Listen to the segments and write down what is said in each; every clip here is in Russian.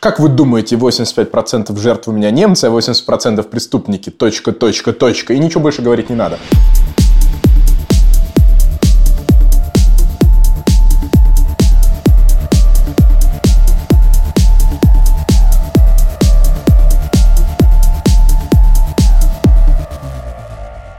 Как вы думаете, 85% жертв у меня немцы, а 80% преступники? Точка, точка, точка. И ничего больше говорить не надо.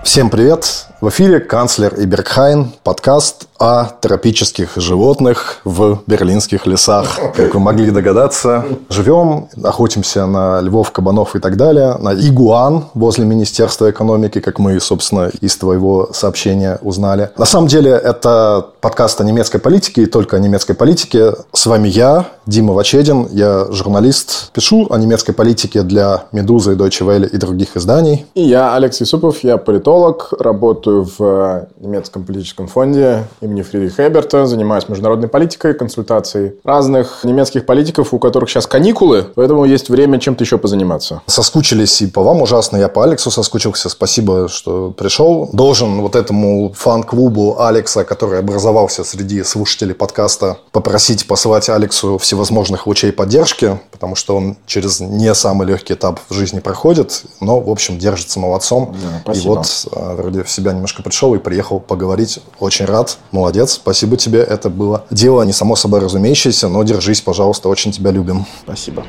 Всем привет! В эфире канцлер Ибергхайн, подкаст о тропических животных в берлинских лесах. Как вы могли догадаться, живем, охотимся на львов, кабанов и так далее, на игуан возле Министерства экономики, как мы, собственно, из твоего сообщения узнали. На самом деле, это подкаст о немецкой политике и только о немецкой политике. С вами я, Дима Вачедин, я журналист, пишу о немецкой политике для «Медузы» Deutsche Welle и других изданий. И я, Алексей Супов, я политолог, работаю работаю в э, немецком политическом фонде имени Фридриха Эберта, занимаюсь международной политикой, консультацией разных немецких политиков, у которых сейчас каникулы, поэтому есть время чем-то еще позаниматься. Соскучились и по вам ужасно, я по Алексу соскучился. Спасибо, что пришел. Должен вот этому фан-клубу Алекса, который образовался среди слушателей подкаста, попросить послать Алексу всевозможных лучей поддержки, потому что он через не самый легкий этап в жизни проходит, но, в общем, держится молодцом. Да, и вот э, вроде в себя немножко пришел и приехал поговорить. Очень рад. Молодец. Спасибо тебе. Это было дело не само собой разумеющееся, но держись, пожалуйста. Очень тебя любим. Спасибо.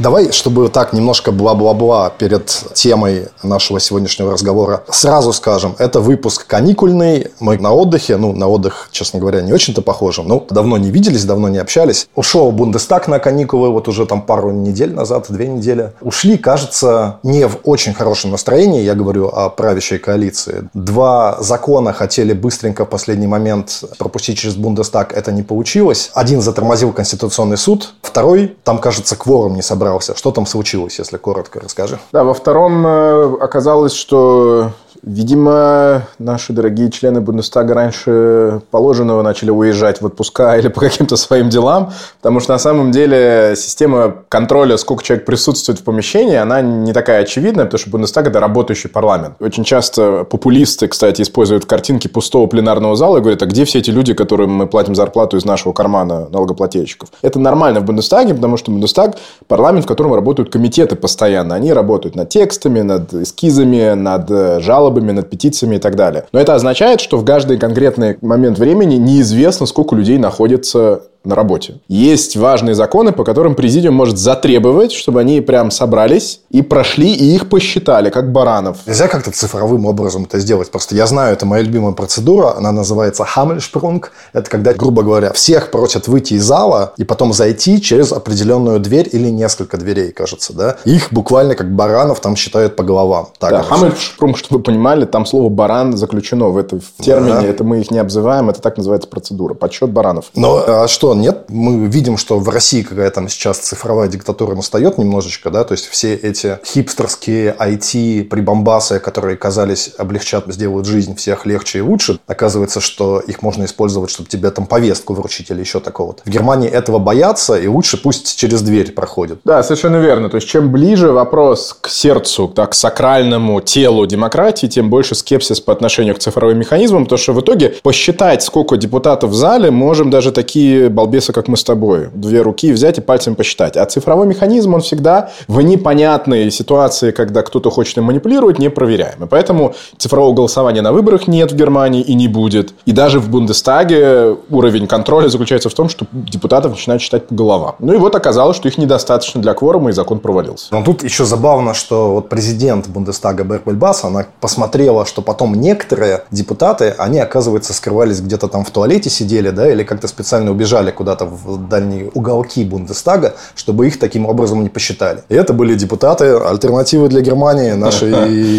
Давай, чтобы так немножко бла-бла-бла перед темой нашего сегодняшнего разговора, сразу скажем, это выпуск каникульный, мы на отдыхе, ну, на отдых, честно говоря, не очень-то похожим, ну, давно не виделись, давно не общались. Ушел Бундестаг на каникулы, вот уже там пару недель назад, две недели. Ушли, кажется, не в очень хорошем настроении, я говорю о правящей коалиции. Два закона хотели быстренько в последний момент пропустить через Бундестаг, это не получилось. Один затормозил Конституционный суд, второй, там, кажется, кворум не собрал собрался. Что там случилось, если коротко расскажи? Да, во втором э, оказалось, что Видимо, наши дорогие члены Бундестага раньше положенного начали уезжать в отпуска или по каким-то своим делам, потому что на самом деле система контроля, сколько человек присутствует в помещении, она не такая очевидная, потому что Бундестаг – это работающий парламент. Очень часто популисты, кстати, используют картинки пустого пленарного зала и говорят, а где все эти люди, которым мы платим зарплату из нашего кармана налогоплательщиков? Это нормально в Бундестаге, потому что Бундестаг – парламент, в котором работают комитеты постоянно. Они работают над текстами, над эскизами, над э, жалобами жалобами, над петициями и так далее. Но это означает, что в каждый конкретный момент времени неизвестно, сколько людей находится на работе. Есть важные законы, по которым президиум может затребовать, чтобы они прям собрались и прошли, и их посчитали, как баранов. Нельзя как-то цифровым образом это сделать. Просто я знаю, это моя любимая процедура, она называется Хамельшпрунг. Это когда, грубо говоря, всех просят выйти из зала и потом зайти через определенную дверь или несколько дверей, кажется, да? Их буквально как баранов там считают по головам. Так, да, Хамельшпрунг, чтобы вы понимали, там слово баран заключено в этом термине. Да. Это мы их не обзываем, это так называется процедура. Подсчет баранов. Но а что, нет? Мы видим, что в России какая там сейчас цифровая диктатура настает немножечко, да, то есть все эти хипстерские IT-прибамбасы, которые казались облегчат, сделают жизнь всех легче и лучше, оказывается, что их можно использовать, чтобы тебе там повестку вручить или еще такого-то. В Германии этого боятся, и лучше пусть через дверь проходит. Да, совершенно верно. То есть, чем ближе вопрос к сердцу, так, к сакральному телу демократии, тем больше скепсис по отношению к цифровым механизмам, потому что в итоге посчитать, сколько депутатов в зале, можем даже такие балбесы, как мы с тобой. Две руки взять и пальцем посчитать. А цифровой механизм, он всегда в непонятной ситуации, когда кто-то хочет им манипулировать, не проверяем. И поэтому цифрового голосования на выборах нет в Германии и не будет. И даже в Бундестаге уровень контроля заключается в том, что депутатов начинают считать по головам. Ну и вот оказалось, что их недостаточно для кворума, и закон провалился. Но тут еще забавно, что вот президент Бундестага Берг Бельбас, она посмотрела, что потом некоторые депутаты, они, оказывается, скрывались где-то там в туалете сидели, да, или как-то специально убежали куда-то в дальние уголки Бундестага, чтобы их таким образом не посчитали. И это были депутаты альтернативы для Германии, нашей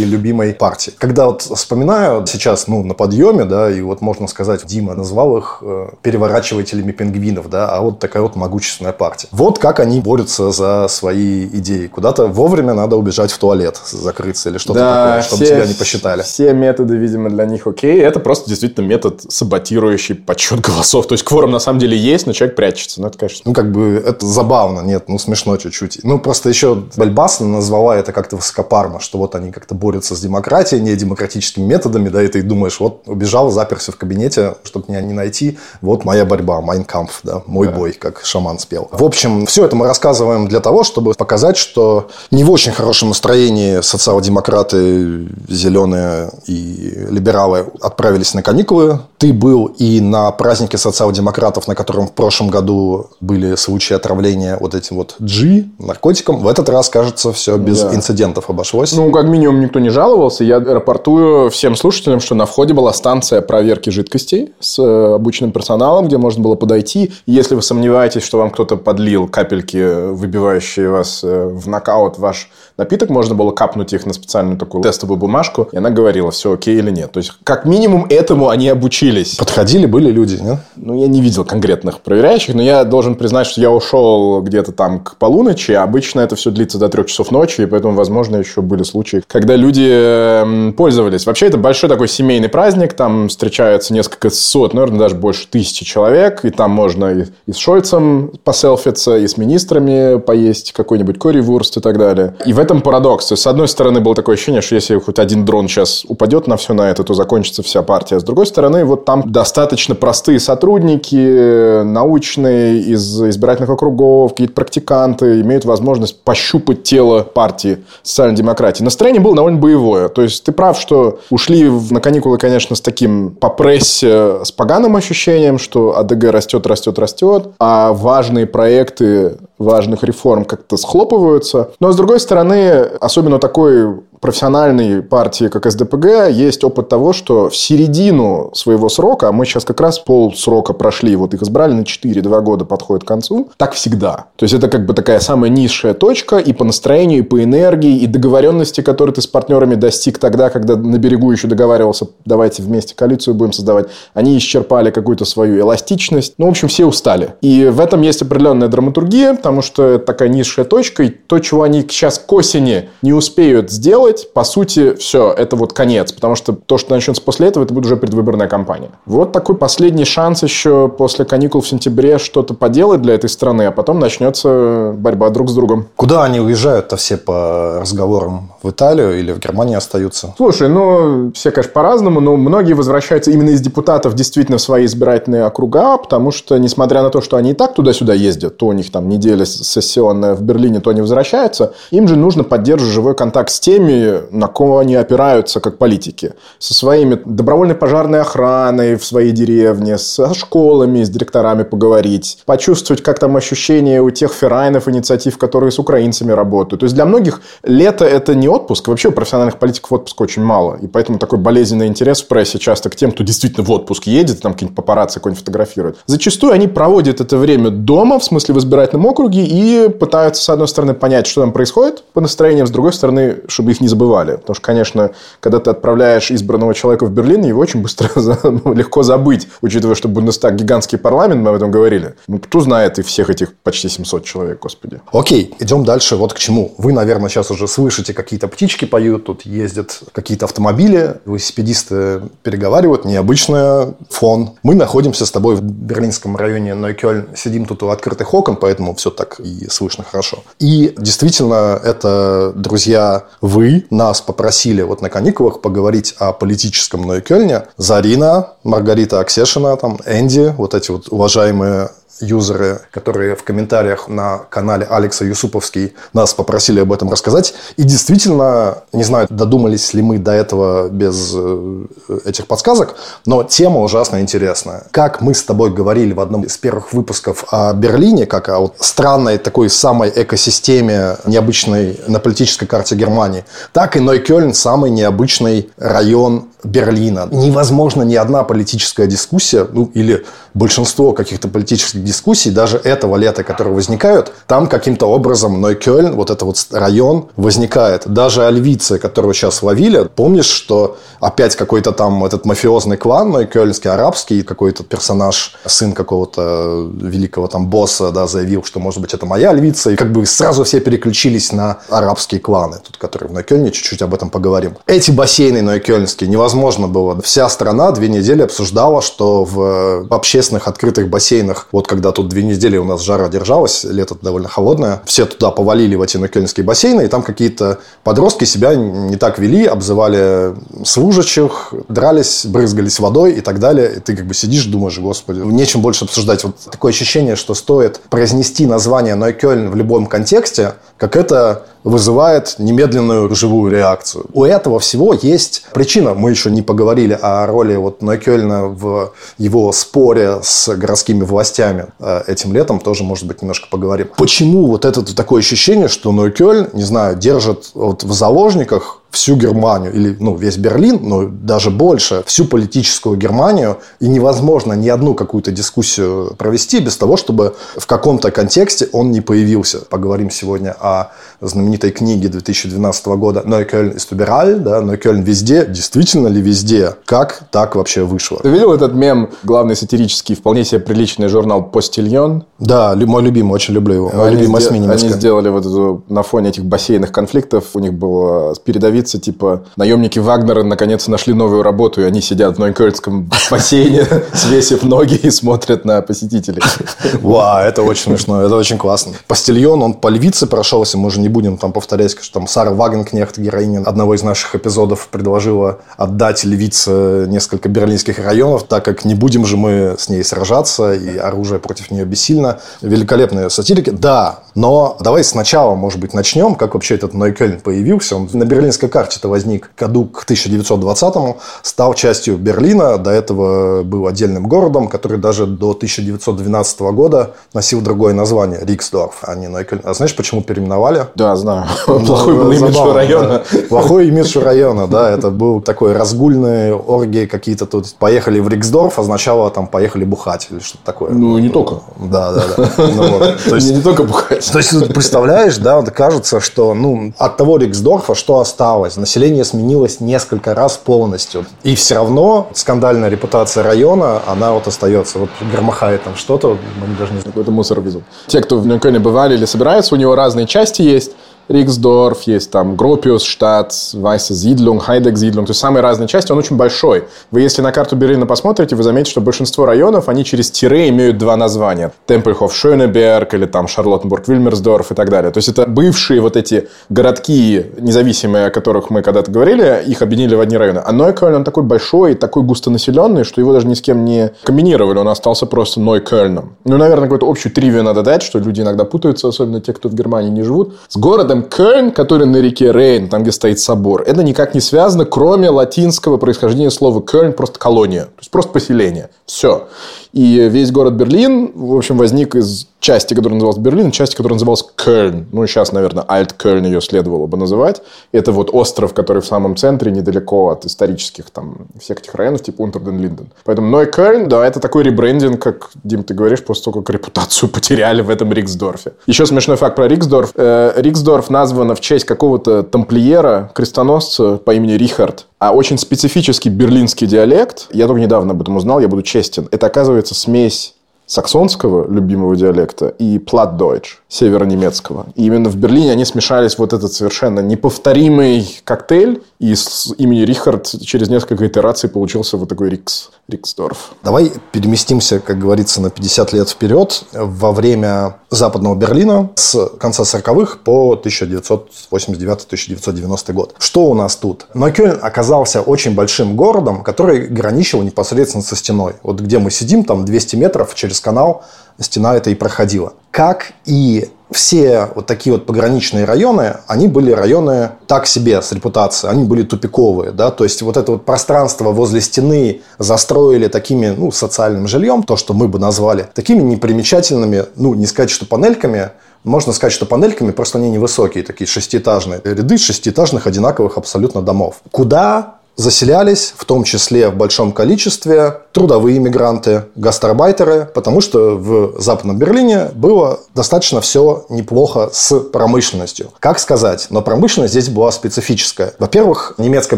любимой партии. Когда вот вспоминаю сейчас, ну, на подъеме, да, и вот можно сказать, Дима назвал их э, переворачивателями пингвинов, да, а вот такая вот могущественная партия. Вот как они борются за свои идеи. Куда-то вовремя надо убежать в туалет, закрыться или что-то да, такое, чтобы все, тебя не посчитали. Все методы, видимо, для них окей. Это просто действительно метод, саботирующий подсчет голосов. То есть кворум на самом деле есть, есть, но человек прячется. Ну, это, конечно... Ну, как бы, это забавно, нет, ну, смешно чуть-чуть. Ну, просто еще Бальбасна назвала это как-то высокопарно, что вот они как-то борются с демократией, не демократическими методами, да, и ты думаешь, вот убежал, заперся в кабинете, чтобы меня не найти, вот моя борьба, Майнкампф, да, мой да. бой, как шаман спел. В общем, все это мы рассказываем для того, чтобы показать, что не в очень хорошем настроении социал-демократы, зеленые и либералы отправились на каникулы. Ты был и на празднике социал-демократов, на котором в прошлом году были случаи отравления вот этим вот G, наркотиком. В этот раз, кажется, все без да. инцидентов обошлось. Ну, как минимум, никто не жаловался. Я рапортую всем слушателям, что на входе была станция проверки жидкостей с э, обученным персоналом, где можно было подойти. Если вы сомневаетесь, что вам кто-то подлил капельки, выбивающие вас э, в нокаут ваш напиток, можно было капнуть их на специальную такую тестовую бумажку, и она говорила, все окей или нет. То есть, как минимум, этому они обучились. Подходили, были люди, нет? Ну, я не видел конкретных проверяющих, но я должен признать, что я ушел где-то там к полуночи. Обычно это все длится до трех часов ночи, и поэтому, возможно, еще были случаи, когда люди эм, пользовались. Вообще, это большой такой семейный праздник, там встречаются несколько сот, наверное, даже больше тысячи человек, и там можно и, с Шольцем поселфиться, и с министрами поесть какой-нибудь кори-вурст и так далее. И в этом парадокс. То есть, с одной стороны, было такое ощущение, что если хоть один дрон сейчас упадет на все на это, то закончится вся партия. С другой стороны, вот там достаточно простые сотрудники, научные, из избирательных округов, какие-то практиканты имеют возможность пощупать тело партии социальной демократии. Настроение было довольно боевое. То есть, ты прав, что ушли на каникулы, конечно, с таким по прессе, с поганым ощущением, что АДГ растет, растет, растет, а важные проекты важных реформ как-то схлопываются. Но, с другой стороны, особенно такой профессиональной партии, как СДПГ, есть опыт того, что в середину своего срока, а мы сейчас как раз пол срока прошли, вот их избрали на 4, 2 года подходит к концу, так всегда. То есть, это как бы такая самая низшая точка и по настроению, и по энергии, и договоренности, которые ты с партнерами достиг тогда, когда на берегу еще договаривался, давайте вместе коалицию будем создавать. Они исчерпали какую-то свою эластичность. Ну, в общем, все устали. И в этом есть определенная драматургия, потому что это такая низшая точка, и то, чего они сейчас к осени не успеют сделать, делать, по сути, все, это вот конец. Потому что то, что начнется после этого, это будет уже предвыборная кампания. Вот такой последний шанс еще после каникул в сентябре что-то поделать для этой страны, а потом начнется борьба друг с другом. Куда они уезжают-то все по разговорам? В Италию или в Германии остаются? Слушай, ну, все, конечно, по-разному, но многие возвращаются именно из депутатов действительно в свои избирательные округа, потому что, несмотря на то, что они и так туда-сюда ездят, то у них там неделя сессионная в Берлине, то они возвращаются, им же нужно поддерживать живой контакт с теми, на кого они опираются как политики. Со своими добровольной пожарной охраной в своей деревне, со школами, с директорами поговорить, почувствовать, как там ощущения у тех ферайнов, инициатив, которые с украинцами работают. То есть для многих лето – это не отпуск. Вообще у профессиональных политиков отпуска очень мало. И поэтому такой болезненный интерес в прессе часто к тем, кто действительно в отпуск едет, там какие-нибудь папарацци какой-нибудь фотографируют. Зачастую они проводят это время дома, в смысле в избирательном округе, и пытаются, с одной стороны, понять, что там происходит по настроениям, с другой стороны, чтобы их не забывали. Потому что, конечно, когда ты отправляешь избранного человека в Берлин, его очень быстро ну, легко забыть, учитывая, что Бундестаг гигантский парламент, мы об этом говорили. Ну, кто знает и всех этих почти 700 человек, господи. Окей, идем дальше. Вот к чему. Вы, наверное, сейчас уже слышите, какие-то птички поют, тут ездят какие-то автомобили, велосипедисты переговаривают, необычный фон. Мы находимся с тобой в берлинском районе Нойкёльн, сидим тут у открытых окон, поэтому все так и слышно хорошо. И действительно, это, друзья, вы, нас попросили вот на каникулах поговорить о политическом Нойкельне. Зарина, Маргарита Аксешина, там, Энди, вот эти вот уважаемые юзеры, которые в комментариях на канале Алекса Юсуповский нас попросили об этом рассказать. И действительно, не знаю, додумались ли мы до этого без э, этих подсказок, но тема ужасно интересная. Как мы с тобой говорили в одном из первых выпусков о Берлине, как о вот странной такой самой экосистеме, необычной на политической карте Германии, так и Нойкёльн самый необычный район Берлина. Невозможно ни одна политическая дискуссия, ну или большинство каких-то политических дискуссий, даже этого лета, которые возникают, там каким-то образом Нойкёльн, вот этот вот район возникает. Даже альвицы, которую сейчас ловили, помнишь, что опять какой-то там этот мафиозный клан Нойкёльнский, арабский, какой-то персонаж, сын какого-то великого там босса, да, заявил, что, может быть, это моя львица, и как бы сразу все переключились на арабские кланы, тут, которые в Нойкёльне, чуть-чуть об этом поговорим. Эти бассейны Нойкёльнские невозможно невозможно было. Вся страна две недели обсуждала, что в общественных открытых бассейнах, вот когда тут две недели у нас жара держалась, лето довольно холодное, все туда повалили в эти нокельнские бассейны, и там какие-то подростки себя не так вели, обзывали служащих, дрались, брызгались водой и так далее. И ты как бы сидишь, думаешь, господи, нечем больше обсуждать. Вот такое ощущение, что стоит произнести название Нойкельн в любом контексте, как это вызывает немедленную живую реакцию. У этого всего есть причина. Мы еще не поговорили о роли вот Нойкельна в его споре с городскими властями э, этим летом. Тоже, может быть, немножко поговорим. Почему вот это такое ощущение, что Нойкельн, не знаю, держит вот в заложниках всю Германию, или ну, весь Берлин, но даже больше, всю политическую Германию, и невозможно ни одну какую-то дискуссию провести без того, чтобы в каком-то контексте он не появился. Поговорим сегодня о знаменитой книге 2012 года «Neukölln ist überall», да, «Neukölln везде». Действительно ли везде? Как так вообще вышло? Ты видел этот мем, главный сатирический, вполне себе приличный журнал «Постильон»? Да, мой любимый, очень люблю его. Мой они, любимый сде- они сделали вот эту, на фоне этих бассейных конфликтов, у них было передовица говорится, типа, наемники Вагнера наконец нашли новую работу, и они сидят в Нойкольском бассейне, свесив ноги и смотрят на посетителей. Вау, это очень смешно, это очень классно. Постельон, он по львице прошелся, мы же не будем там повторять, что там Сара Вагенкнехт, героиня одного из наших эпизодов, предложила отдать львице несколько берлинских районов, так как не будем же мы с ней сражаться, и оружие против нее бессильно. Великолепные сатирики. Да, но давай сначала, может быть, начнем, как вообще этот Нойкельн появился. Он на берлинской карте-то возник году к 1920-му, стал частью Берлина, до этого был отдельным городом, который даже до 1912 года носил другое название – Риксдорф, а не Нойкельн. А знаешь, почему переименовали? Да, знаю. Ну, Плохой был имидж у района. Плохой имидж у района, да. Это был такой разгульный оргии какие-то тут. Поехали в Риксдорф, означало там поехали бухать или что-то такое. Ну, не только. Да, да, да. Ну, То есть, не только бухать. То есть, представляешь, да, кажется, что ну, от того Риксдорфа что осталось? Население сменилось несколько раз полностью. И все равно скандальная репутация района, она вот остается. Вот громыхает там что-то, мы даже не знаем. Какой-то мусор везут. Те, кто в Нюрнберге бывали или собираются, у него разные части есть. Риксдорф, есть там Гропиусштадт, Вайсе Зидлунг, Хайдек Зидлунг, то есть самые разные части, он очень большой. Вы если на карту Берлина посмотрите, вы заметите, что большинство районов, они через тире имеют два названия. Темпельхоф Шönеберг или там Шарлоттенбург Вильмерсдорф и так далее. То есть это бывшие вот эти городки независимые, о которых мы когда-то говорили, их объединили в одни районы. А Нойкельн, он такой большой, такой густонаселенный, что его даже ни с кем не комбинировали, он остался просто Нойкельном. Ну, наверное, какую-то общую тривию надо дать, что люди иногда путаются, особенно те, кто в Германии не живут. С городом Кельн, который на реке Рейн, там, где стоит собор, это никак не связано, кроме латинского происхождения слова Кельн, просто колония, то есть просто поселение. Все. И весь город Берлин, в общем, возник из части, которая называлась Берлин, части, которая называлась Кельн. Ну, сейчас, наверное, Альт-Кельн ее следовало бы называть. Это вот остров, который в самом центре, недалеко от исторических там всех этих районов, типа Унтерден-Линден. Поэтому Ной Кельн, да, это такой ребрендинг, как, Дим, ты говоришь, того, как репутацию потеряли в этом Риксдорфе. Еще смешной факт про Риксдорф. Э, Риксдорф названо в честь какого-то тамплиера, крестоносца по имени Рихард. А очень специфический берлинский диалект, я только недавно об этом узнал, я буду честен, это оказывается смесь саксонского любимого диалекта и платдойч северонемецкого. И именно в Берлине они смешались вот этот совершенно неповторимый коктейль, и с имени Рихард через несколько итераций получился вот такой Рикс, Риксдорф. Давай переместимся, как говорится, на 50 лет вперед, во время Западного Берлина с конца 40-х по 1989-1990 год. Что у нас тут? Нойкельн оказался очень большим городом, который граничил непосредственно со стеной. Вот где мы сидим, там 200 метров через канал, стена это и проходила. Как и все вот такие вот пограничные районы, они были районы так себе с репутацией, они были тупиковые, да, то есть вот это вот пространство возле стены застроили такими, ну, социальным жильем, то, что мы бы назвали, такими непримечательными, ну, не сказать, что панельками, можно сказать, что панельками просто они невысокие, такие шестиэтажные, ряды шестиэтажных одинаковых абсолютно домов. Куда заселялись, в том числе в большом количестве, трудовые мигранты, гастарбайтеры, потому что в Западном Берлине было достаточно все неплохо с промышленностью. Как сказать, но промышленность здесь была специфическая. Во-первых, немецкой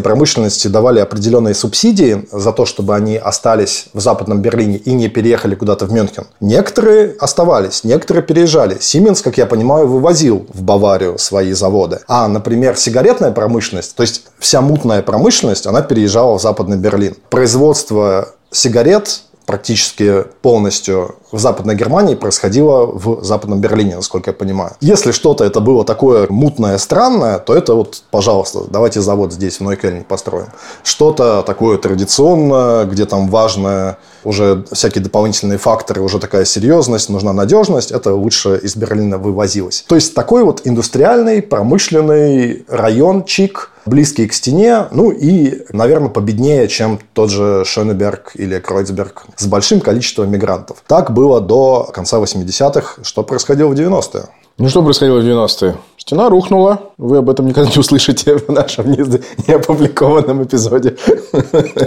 промышленности давали определенные субсидии за то, чтобы они остались в Западном Берлине и не переехали куда-то в Мюнхен. Некоторые оставались, некоторые переезжали. Сименс, как я понимаю, вывозил в Баварию свои заводы. А, например, сигаретная промышленность, то есть вся мутная промышленность, промышленность, она переезжала в Западный Берлин. Производство сигарет практически полностью в Западной Германии происходило в Западном Берлине, насколько я понимаю. Если что-то это было такое мутное, странное, то это вот, пожалуйста, давайте завод здесь, в Нойкельне построим. Что-то такое традиционное, где там важно уже всякие дополнительные факторы, уже такая серьезность, нужна надежность, это лучше из Берлина вывозилось. То есть такой вот индустриальный, промышленный район Чик – близкие к стене, ну и, наверное, победнее, чем тот же Шönеберг или Кройцберг с большим количеством мигрантов. Так было до конца 80-х. Что происходило в 90-е? Ну, что происходило в 90-е? Стена рухнула. Вы об этом никогда не услышите в нашем неопубликованном эпизоде.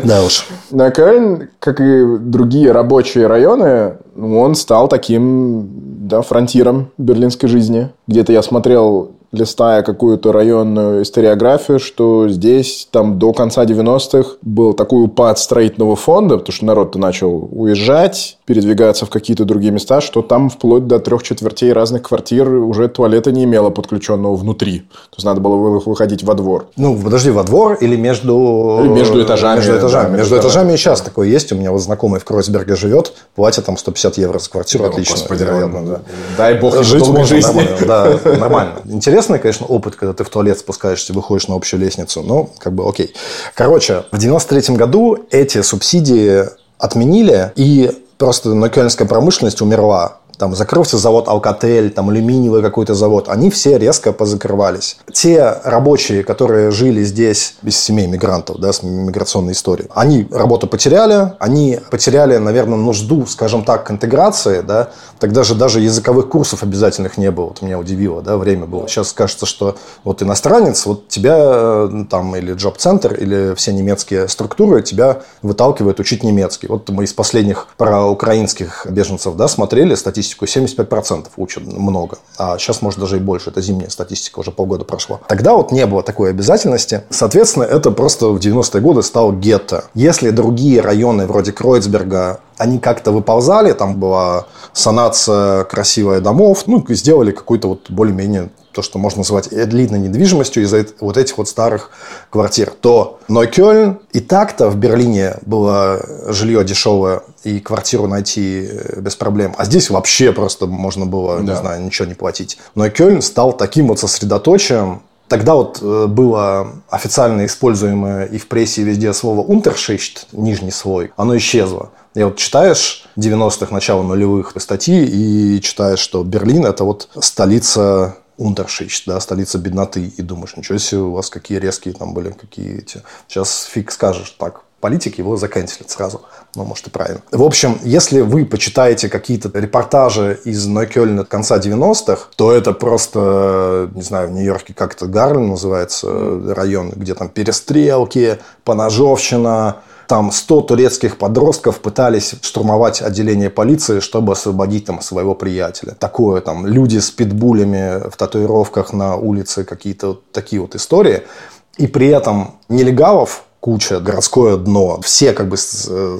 Да уж. На Кёльн, как и другие рабочие районы, он стал таким да, фронтиром берлинской жизни. Где-то я смотрел листая какую-то районную историографию, что здесь там до конца 90-х был такой упад строительного фонда, потому что народ-то начал уезжать, передвигаться в какие-то другие места, что там вплоть до трех четвертей разных квартир уже туалета не имело подключенного внутри. То есть надо было выходить во двор. Ну, подожди, во двор или между... Или между этажами. Между этажами. Да, между, между этажами и сейчас такое есть. У меня вот знакомый в Кройсберге живет, платит там 150 евро за квартиру. О, Отлично. Господи, вероятно, да. Дай бог жить можно жизни. нормально. Да, нормально. Интересно интересный, конечно, опыт, когда ты в туалет спускаешься, выходишь на общую лестницу, но как бы окей. Короче, в 93 году эти субсидии отменили, и просто нокельнская промышленность умерла там закрылся завод Алкатель, там алюминиевый какой-то завод, они все резко позакрывались. Те рабочие, которые жили здесь без семей мигрантов, да, с миграционной историей, они работу потеряли, они потеряли, наверное, нужду, скажем так, к интеграции, да, тогда же даже языковых курсов обязательных не было, вот меня удивило, да, время было. Сейчас кажется, что вот иностранец, вот тебя э, там или джоб-центр, или все немецкие структуры тебя выталкивают учить немецкий. Вот мы из последних про украинских беженцев, да, смотрели статистику статистику, 75% учат много. А сейчас, может, даже и больше. Это зимняя статистика, уже полгода прошло. Тогда вот не было такой обязательности. Соответственно, это просто в 90-е годы стал гетто. Если другие районы вроде Кройцберга они как-то выползали, там была санация красивая домов, ну, сделали какой-то вот более-менее то, что можно назвать длинной недвижимостью из-за вот этих вот старых квартир, то Нойкёльн и так-то в Берлине было жилье дешевое и квартиру найти э, без проблем. А здесь вообще просто можно было, да. не знаю, ничего не платить. Нойкёльн стал таким вот сосредоточием Тогда вот э, было официально используемое и в прессе и везде слово «унтершичт», нижний слой, оно исчезло. И вот читаешь 90-х, начало нулевых статьи и читаешь, что Берлин – это вот столица Унтершич, да, столица бедноты, и думаешь, ничего себе, у вас какие резкие там были, какие эти... Сейчас фиг скажешь, так, политик его заканчивает сразу. Ну, может, и правильно. В общем, если вы почитаете какие-то репортажи из Нойкёльна конца 90-х, то это просто, не знаю, в Нью-Йорке как-то Гарлем называется район, где там перестрелки, поножовщина, там 100 турецких подростков пытались штурмовать отделение полиции, чтобы освободить там своего приятеля. Такое там люди с питбулями в татуировках на улице, какие-то вот такие вот истории. И при этом нелегалов куча, городское дно. Все как бы... Э,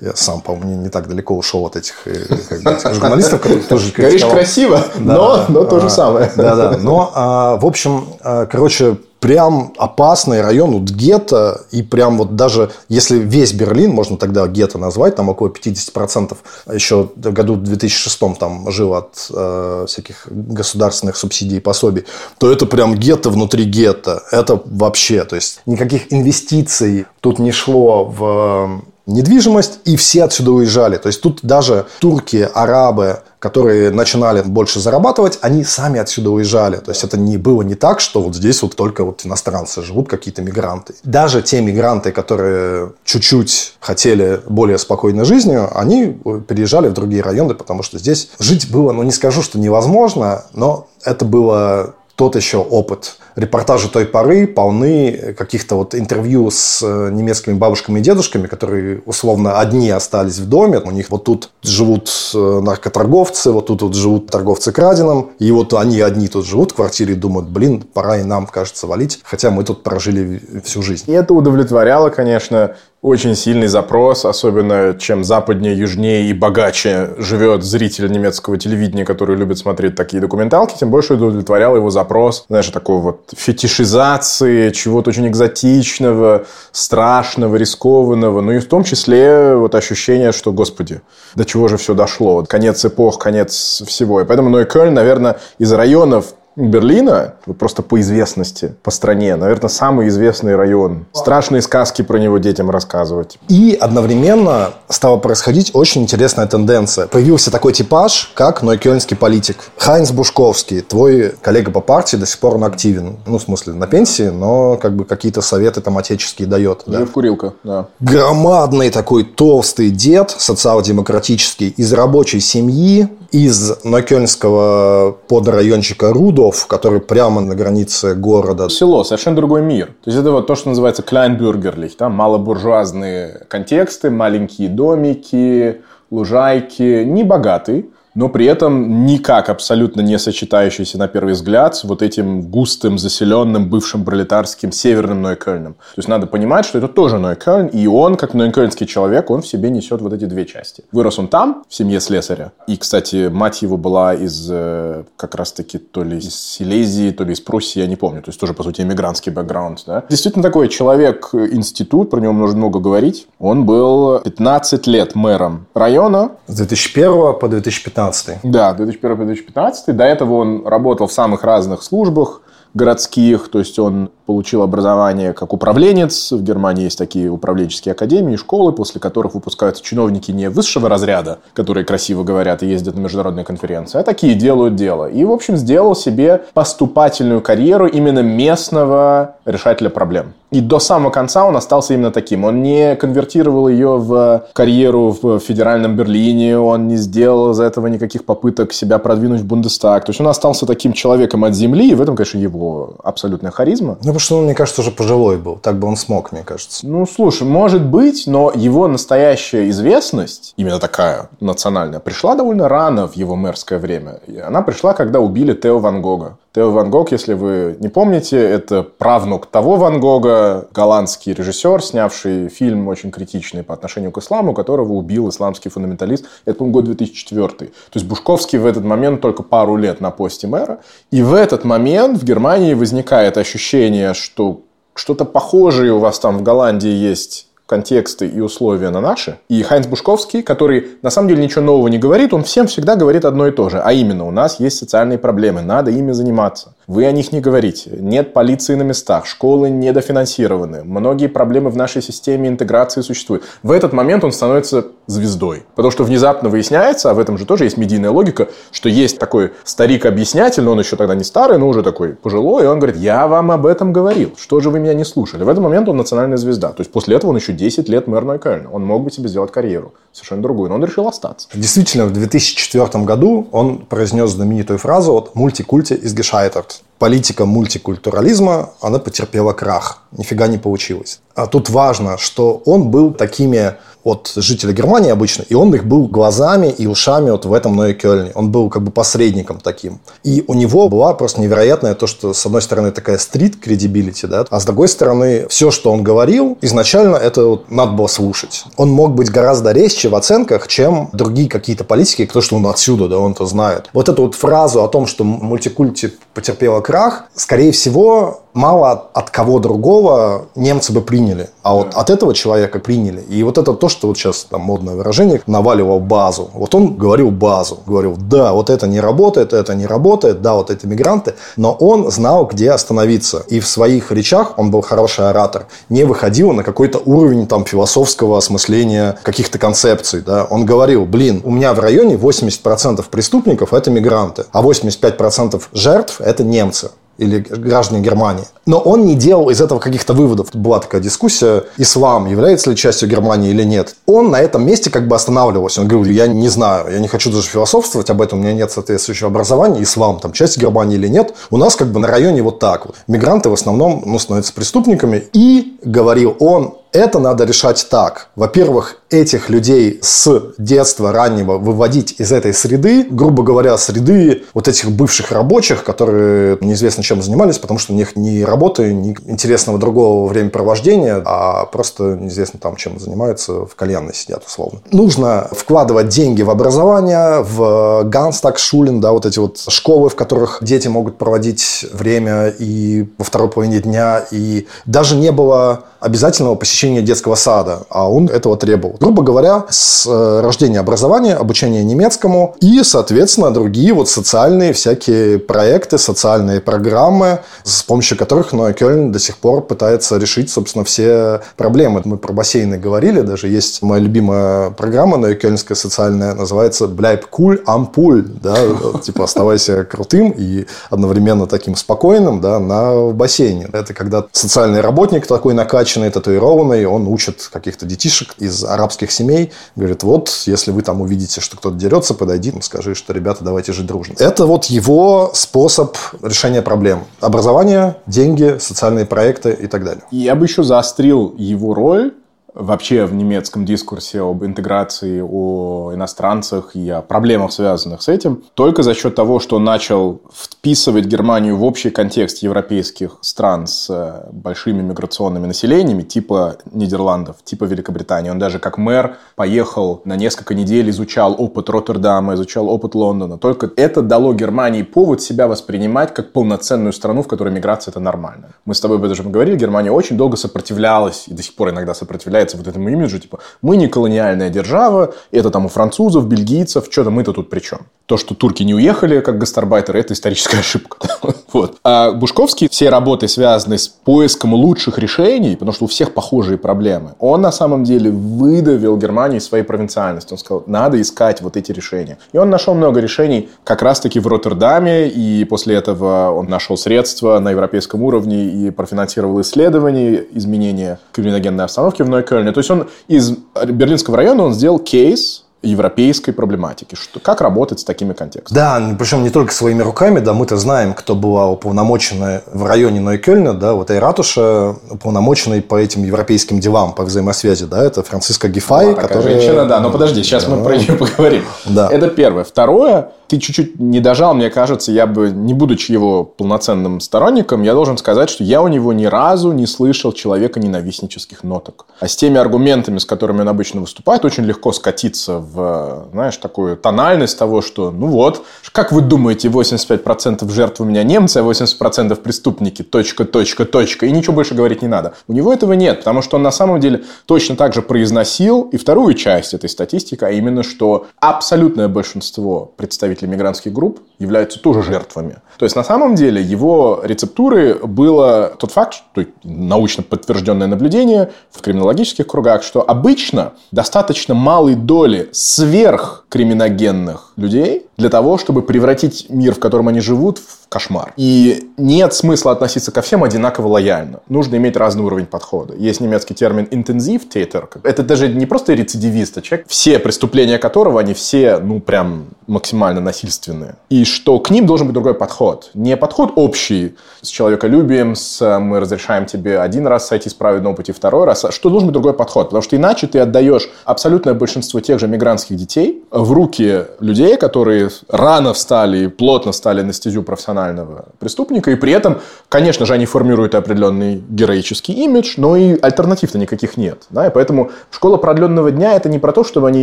я сам, по-моему, не так далеко ушел от этих, э, как бы, этих журналистов, которые тоже Говоришь красиво, но, но то же самое. Да-да. Но, а, в общем, а, короче, прям опасный район, вот гетто, и прям вот даже если весь Берлин, можно тогда гетто назвать, там около 50% еще в году 2006 там жил от э, всяких государственных субсидий и пособий, то это прям гетто внутри гетто. Это вообще, то есть никаких инвестиций тут не шло в недвижимость, и все отсюда уезжали. То есть тут даже турки, арабы, которые начинали больше зарабатывать, они сами отсюда уезжали. То есть это не было не так, что вот здесь вот только вот иностранцы живут, какие-то мигранты. Даже те мигранты, которые чуть-чуть хотели более спокойной жизнью, они переезжали в другие районы, потому что здесь жить было, ну не скажу, что невозможно, но это было тот еще опыт. Репортажи той поры полны каких-то вот интервью с э, немецкими бабушками и дедушками, которые условно одни остались в доме. У них вот тут живут э, наркоторговцы, вот тут вот живут торговцы краденым. И вот они одни тут живут в квартире и думают, блин, пора и нам, кажется, валить. Хотя мы тут прожили всю жизнь. И это удовлетворяло, конечно, очень сильный запрос, особенно чем западнее, южнее и богаче живет зритель немецкого телевидения, который любит смотреть такие документалки, тем больше удовлетворял его запрос, знаешь, такой вот фетишизации, чего-то очень экзотичного, страшного, рискованного, ну и в том числе вот ощущение, что, господи, до чего же все дошло, конец эпох, конец всего. И поэтому Нойкёльн, наверное, из районов Берлина, просто по известности по стране, наверное, самый известный район. Страшные сказки про него детям рассказывать. И одновременно стала происходить очень интересная тенденция. Появился такой типаж, как нойкёльнский политик. Хайнц Бушковский, твой коллега по партии, до сих пор он активен. Ну, в смысле, на пенсии, но как бы какие-то советы там отеческие дает. Да? в курилка, да. Громадный такой толстый дед, социал-демократический, из рабочей семьи, из нокельнского подрайончика Рудов, который прямо на границе города. Село, совершенно другой мир. То есть это вот то, что называется клайнбюргерлих, там малобуржуазные контексты, маленькие домики, лужайки, не богатый, но при этом никак абсолютно не сочетающийся на первый взгляд с вот этим густым, заселенным, бывшим пролетарским северным Нойкельном. То есть надо понимать, что это тоже Нойкельн, и он, как нойкельнский человек, он в себе несет вот эти две части. Вырос он там, в семье слесаря. И, кстати, мать его была из э, как раз-таки то ли из Силезии, то ли из Пруссии, я не помню. То есть тоже, по сути, иммигрантский бэкграунд. Да? Действительно такой человек-институт, про него можно много говорить. Он был 15 лет мэром района. С 2001 по 2015 2015. Да, 2001-2015. До этого он работал в самых разных службах городских, то есть он получил образование как управленец. В Германии есть такие управленческие академии, школы, после которых выпускаются чиновники не высшего разряда, которые красиво говорят и ездят на международные конференции, а такие делают дело. И, в общем, сделал себе поступательную карьеру именно местного решателя проблем. И до самого конца он остался именно таким. Он не конвертировал ее в карьеру в федеральном Берлине, он не сделал из этого никаких попыток себя продвинуть в Бундестаг. То есть он остался таким человеком от земли, и в этом, конечно, его абсолютная харизма. Ну, потому что он, мне кажется, уже пожилой был. Так бы он смог, мне кажется. Ну, слушай, может быть, но его настоящая известность, именно такая национальная, пришла довольно рано в его мэрское время. Она пришла, когда убили Тео Ван Гога. Тео Ван Гог, если вы не помните, это правнук того Ван Гога, голландский режиссер, снявший фильм очень критичный по отношению к исламу, которого убил исламский фундаменталист. Это, по-моему, год 2004. То есть Бушковский в этот момент только пару лет на посте мэра. И в этот момент в Германии возникает ощущение, что что-то похожее у вас там в Голландии есть контексты и условия на наши. И Хайнц Бушковский, который на самом деле ничего нового не говорит, он всем всегда говорит одно и то же. А именно, у нас есть социальные проблемы, надо ими заниматься. Вы о них не говорите. Нет полиции на местах, школы недофинансированы. Многие проблемы в нашей системе интеграции существуют. В этот момент он становится звездой. Потому что внезапно выясняется, а в этом же тоже есть медийная логика, что есть такой старик-объяснятель, но он еще тогда не старый, но уже такой пожилой, и он говорит, я вам об этом говорил, что же вы меня не слушали. В этот момент он национальная звезда. То есть после этого он еще 10 лет мэр Нойкельна. Он мог бы себе сделать карьеру совершенно другую, но он решил остаться. Действительно, в 2004 году он произнес знаменитую фразу от «мультикульте из gescheitert». Политика мультикультурализма, она потерпела крах. Нифига не получилось. А тут важно, что он был такими от жителей Германии обычно, и он их был глазами и ушами вот в этом Нойкёльне. Он был как бы посредником таким. И у него была просто невероятная то, что с одной стороны такая стрит кредибилити, да, а с другой стороны все, что он говорил, изначально это вот надо было слушать. Он мог быть гораздо резче в оценках, чем другие какие-то политики, кто что он отсюда, да, он-то знает. Вот эту вот фразу о том, что мультикульти потерпела крах, скорее всего, мало от кого другого немцы бы приняли, а вот от этого человека приняли. И вот это то, что вот сейчас там модное выражение, наваливал базу. Вот он говорил базу, говорил, да, вот это не работает, это не работает, да, вот это мигранты, но он знал, где остановиться. И в своих речах он был хороший оратор, не выходил на какой-то уровень там философского осмысления каких-то концепций, да. Он говорил, блин, у меня в районе 80% преступников это мигранты, а 85% жертв это немцы или граждане Германии. Но он не делал из этого каких-то выводов. Была такая дискуссия, ислам является ли частью Германии или нет. Он на этом месте как бы останавливался. Он говорил, я не знаю, я не хочу даже философствовать об этом, у меня нет соответствующего образования, ислам там часть Германии или нет. У нас как бы на районе вот так вот. Мигранты в основном ну, становятся преступниками. И, говорил он, Это надо решать так. Во-первых, этих людей с детства раннего выводить из этой среды, грубо говоря, среды вот этих бывших рабочих, которые неизвестно чем занимались, потому что у них ни работы, ни интересного другого времяпровождения, а просто неизвестно там, чем занимаются, в кальянной сидят условно. Нужно вкладывать деньги в образование, в Ганстаг, Шулин, да, вот эти вот школы, в которых дети могут проводить время и во второй половине дня, и даже не было обязательного посещения детского сада, а он этого требовал. Грубо говоря, с э, рождения образования, обучения немецкому и, соответственно, другие вот социальные всякие проекты, социальные программы, с помощью которых Ноя Кёльн до сих пор пытается решить, собственно, все проблемы. Мы про бассейны говорили, даже есть моя любимая программа Ноя Кёльнская социальная, называется «Бляйб куль ампуль», да, типа оставайся крутым и одновременно таким спокойным, да, на бассейне. Это когда социальный работник такой накачанный, татуированный, он учит каких-то детишек из арабских семей, говорит, вот, если вы там увидите, что кто-то дерется, подойди, скажи, что, ребята, давайте жить дружно. Это вот его способ решения проблем. Образование, деньги, социальные проекты и так далее. Я бы еще заострил его роль вообще в немецком дискурсе об интеграции, о иностранцах и о проблемах, связанных с этим, только за счет того, что начал вписывать Германию в общий контекст европейских стран с э, большими миграционными населениями, типа Нидерландов, типа Великобритании. Он даже как мэр поехал на несколько недель, изучал опыт Роттердама, изучал опыт Лондона. Только это дало Германии повод себя воспринимать как полноценную страну, в которой миграция – это нормально. Мы с тобой об этом говорили, Германия очень долго сопротивлялась и до сих пор иногда сопротивляется является вот этому имиджу, типа, мы не колониальная держава, это там у французов, бельгийцев, что-то мы-то тут при чем? То, что турки не уехали как гастарбайтеры, это историческая ошибка. вот. А Бушковский все работы, связанные с поиском лучших решений, потому что у всех похожие проблемы, он на самом деле выдавил Германии своей провинциальности. Он сказал, надо искать вот эти решения. И он нашел много решений как раз-таки в Роттердаме, и после этого он нашел средства на европейском уровне и профинансировал исследования изменения криминогенной обстановки в Нойкёльне Кёльне. То есть он из Берлинского района он сделал кейс европейской проблематики. Что, как работать с такими контекстами? Да, причем не только своими руками, да, мы-то знаем, кто была уполномочена в районе Нойкёльна, да, вот и ратуша, уполномоченной по этим европейским делам, по взаимосвязи, да, это Франциска Гефай, ну, которая... женщина, да, но подожди, сейчас да. мы про нее поговорим. Да. Это первое. Второе, ты чуть-чуть не дожал, мне кажется, я бы, не будучи его полноценным сторонником, я должен сказать, что я у него ни разу не слышал человека ненавистнических ноток. А с теми аргументами, с которыми он обычно выступает, очень легко скатиться в, знаешь, такую тональность того, что, ну вот, как вы думаете, 85% жертв у меня немцы, а 80% преступники, точка, точка, точка, и ничего больше говорить не надо. У него этого нет, потому что он на самом деле точно так же произносил и вторую часть этой статистики, а именно, что абсолютное большинство представителей представители мигрантских групп являются тоже жертвами. То есть, на самом деле, его рецептуры было тот факт, что научно подтвержденное наблюдение в криминологических кругах, что обычно достаточно малой доли сверхкриминогенных людей для того, чтобы превратить мир, в котором они живут, в кошмар. И нет смысла относиться ко всем одинаково лояльно. Нужно иметь разный уровень подхода. Есть немецкий термин интензив-тейтер. Это даже не просто рецидивист, а человек, все преступления которого, они все, ну, прям максимально насильственные. И что к ним должен быть другой подход. Не подход общий с человеколюбием, с мы разрешаем тебе один раз сойти с праведного пути, второй раз, а что должен быть другой подход. Потому что иначе ты отдаешь абсолютное большинство тех же мигрантских детей в руки людей, которые рано встали и плотно стали на стезю профессионального преступника, и при этом, конечно же, они формируют определенный героический имидж, но и альтернатив-то никаких нет. Да? И поэтому школа продленного дня – это не про то, чтобы они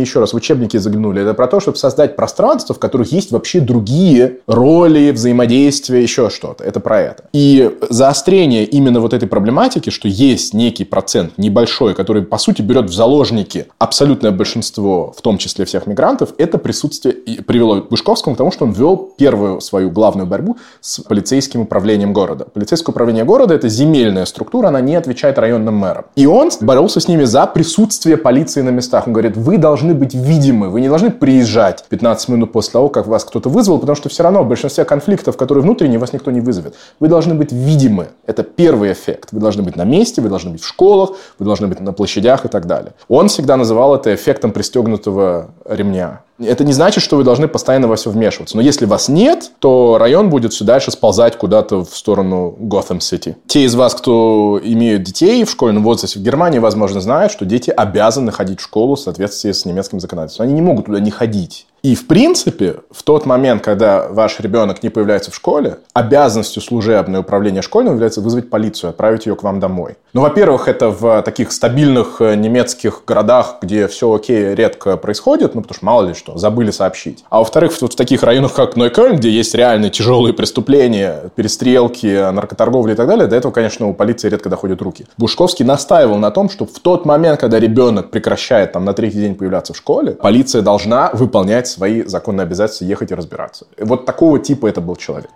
еще раз в учебники заглянули, это про то, чтобы создать пространство, в которых есть вообще другие роли, взаимодействия, еще что-то. Это про это. И заострение именно вот этой проблематики, что есть некий процент небольшой, который, по сути, берет в заложники абсолютное большинство, в том числе всех мигрантов, это присутствие привело Бушковскому к тому, что он вел первую свою главную борьбу с полицейским управлением города. Полицейское управление города – это земельная структура, она не отвечает районным мэрам. И он боролся с ними за присутствие полиции на местах. Он говорит, вы должны быть видимы, вы не должны приезжать 15 минут после того, как вас кто-то вызвал, потому что все равно в большинстве конфликтов, которые внутренние, вас никто не вызовет. Вы должны быть видимы. Это первый эффект. Вы должны быть на месте, вы должны быть в школах, вы должны быть на площадях и так далее. Он всегда называл это эффектом пристегнутого ремня. Это не значит, что вы должны постоянно во все вмешиваться. Но если вас нет, то район будет все дальше сползать куда-то в сторону Готэм-Сити. Те из вас, кто имеют детей в школьном возрасте в Германии, возможно, знают, что дети обязаны ходить в школу в соответствии с немецким законодательством. Они не могут туда не ходить. И, в принципе, в тот момент, когда ваш ребенок не появляется в школе, обязанностью служебное управление школьным является вызвать полицию, отправить ее к вам домой. Ну, во-первых, это в таких стабильных э, немецких городах, где все окей, редко происходит, ну, потому что мало ли что, забыли сообщить. А во-вторых, вот в таких районах, как Нойкёльн, где есть реальные тяжелые преступления, перестрелки, наркоторговля и так далее, до этого, конечно, у полиции редко доходят руки. Бушковский настаивал на том, что в тот момент, когда ребенок прекращает там на третий день появляться в школе, полиция должна выполнять свои законные обязательства ехать и разбираться. Вот такого типа это был человек.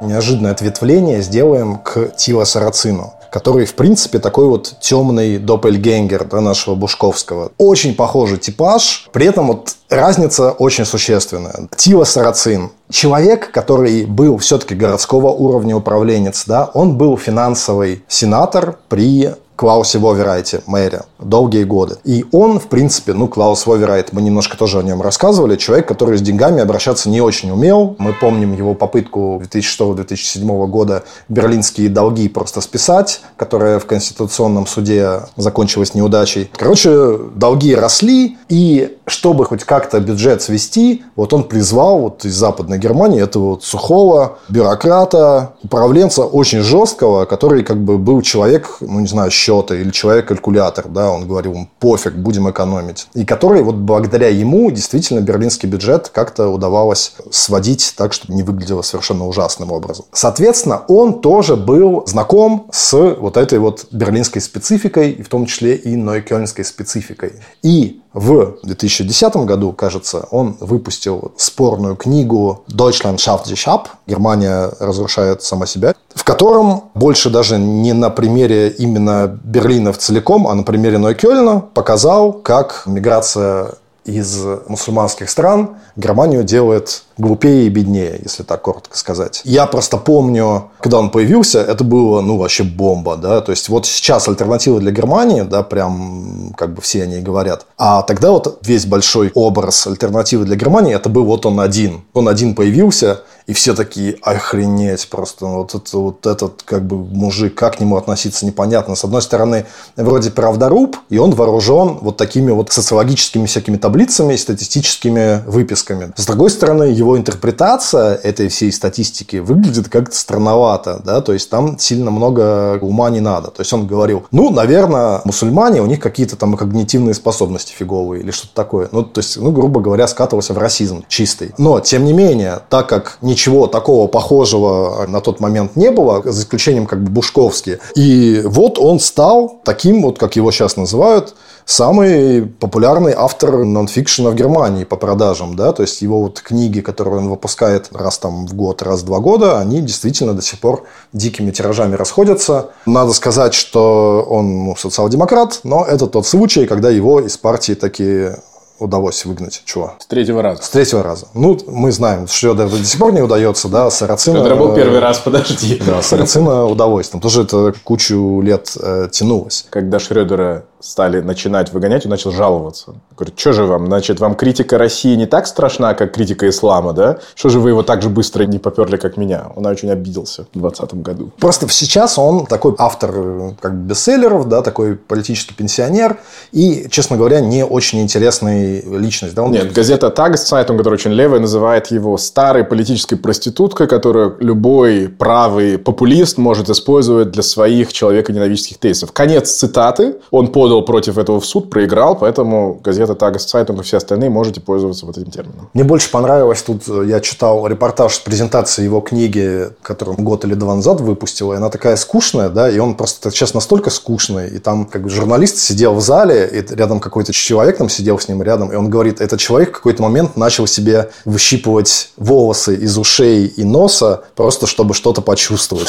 Неожиданное ответвление сделаем к Тила Сарацину который, в принципе, такой вот темный доппельгенгер да, нашего Бушковского. Очень похожий типаж, при этом вот разница очень существенная. Тила Сарацин. Человек, который был все-таки городского уровня управленец, да, он был финансовый сенатор при Клаусе Воверайте, мэре, долгие годы. И он, в принципе, ну, Клаус Воверайт, мы немножко тоже о нем рассказывали, человек, который с деньгами обращаться не очень умел. Мы помним его попытку 2006-2007 года берлинские долги просто списать, которая в Конституционном суде закончилась неудачей. Короче, долги росли, и чтобы хоть как-то бюджет свести, вот он призвал вот из Западной Германии этого вот сухого бюрократа, управленца очень жесткого, который как бы был человек, ну, не знаю, счета или человек-калькулятор, да, он говорил, пофиг, будем экономить. И который вот благодаря ему действительно берлинский бюджет как-то удавалось сводить так, чтобы не выглядело совершенно ужасным образом. Соответственно, он тоже был знаком с вот этой вот берлинской спецификой, в том числе и нойкёльнской спецификой. И в 2010 году, кажется, он выпустил спорную книгу «Deutschland schafft sich ab» «Германия разрушает сама себя», в котором больше даже не на примере именно Берлина в целиком, а на примере Нойкёльна показал, как миграция из мусульманских стран Германию делает глупее и беднее, если так коротко сказать. Я просто помню, когда он появился, это было, ну, вообще бомба, да, то есть вот сейчас альтернатива для Германии, да, прям как бы все они говорят. А тогда вот весь большой образ альтернативы для Германии, это был вот он один. Он один появился, и все такие, охренеть просто, вот, это, вот этот как бы мужик, как к нему относиться непонятно. С одной стороны, вроде правдоруб, и он вооружен вот такими вот социологическими всякими таблицами статистическими выписками. С другой стороны, его интерпретация этой всей статистики выглядит как-то странновато, да, то есть там сильно много ума не надо. То есть он говорил, ну, наверное, мусульмане, у них какие-то там когнитивные способности фиговые или что-то такое. Ну, то есть, ну, грубо говоря, скатывался в расизм чистый. Но, тем не менее, так как не ничего такого похожего на тот момент не было, за исключением как бы Бушковски. И вот он стал таким, вот как его сейчас называют, самый популярный автор нонфикшена в Германии по продажам, да, то есть его вот книги, которые он выпускает раз там в год, раз в два года, они действительно до сих пор дикими тиражами расходятся. Надо сказать, что он ну, социал-демократ, но это тот случай, когда его из партии такие удалось выгнать чего? С третьего раза. С третьего раза. Ну, мы знаем, что до сих пор не удается, да, Сарацина... Шредер был первый раз, подожди. Да, Сарацина удалось. Там тоже это кучу лет э, тянулось. Когда Шредера стали начинать выгонять, он начал жаловаться. Говорит, что же вам, значит, вам критика России не так страшна, как критика ислама, да? Что же вы его так же быстро не поперли, как меня? Он очень обиделся в 2020 году. Просто сейчас он такой автор как бы бестселлеров, да, такой политический пенсионер и, честно говоря, не очень интересный личность. Да? Он... Нет, газета Tageszeitung, которая очень левая, называет его старой политической проституткой, которую любой правый популист может использовать для своих человеконенавидящих тезисов. Конец цитаты. Он подал подал против этого в суд, проиграл, поэтому газета Tageszeitung и все остальные можете пользоваться вот этим термином. Мне больше понравилось, тут э, я читал репортаж с презентацией его книги, которую год или два назад выпустил, и она такая скучная, да, и он просто сейчас настолько скучный, и там как бы журналист сидел в зале, и рядом какой-то человек там сидел с ним рядом, и он говорит, этот человек в какой-то момент начал себе выщипывать волосы из ушей и носа, просто чтобы что-то почувствовать.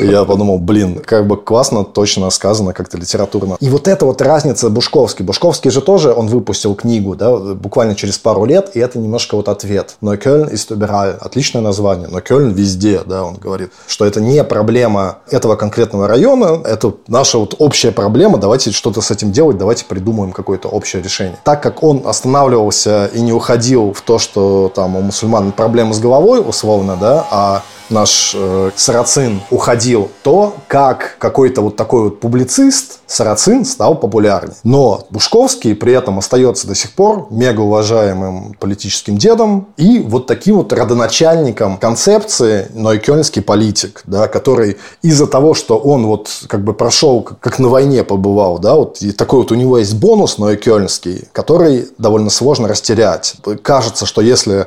Я подумал, блин, как бы классно, точно сказано как-то литературно. И вот это вот вот разница Бушковский. Бушковский же тоже, он выпустил книгу, да, буквально через пару лет, и это немножко вот ответ. Но Кёльн ist überall. Отличное название. Но Кёльн везде, да, он говорит, что это не проблема этого конкретного района, это наша вот общая проблема, давайте что-то с этим делать, давайте придумаем какое-то общее решение. Так как он останавливался и не уходил в то, что там у мусульман проблемы с головой, условно, да, а наш э, Сарацин уходил, то как какой-то вот такой вот публицист Сарацин стал популярнее. Но Бушковский при этом остается до сих пор мега уважаемым политическим дедом и вот таким вот родоначальником концепции нойкёльнский политик, да, который из-за того, что он вот как бы прошел, как на войне побывал, да, вот и такой вот у него есть бонус нойкёльнский, который довольно сложно растерять. Кажется, что если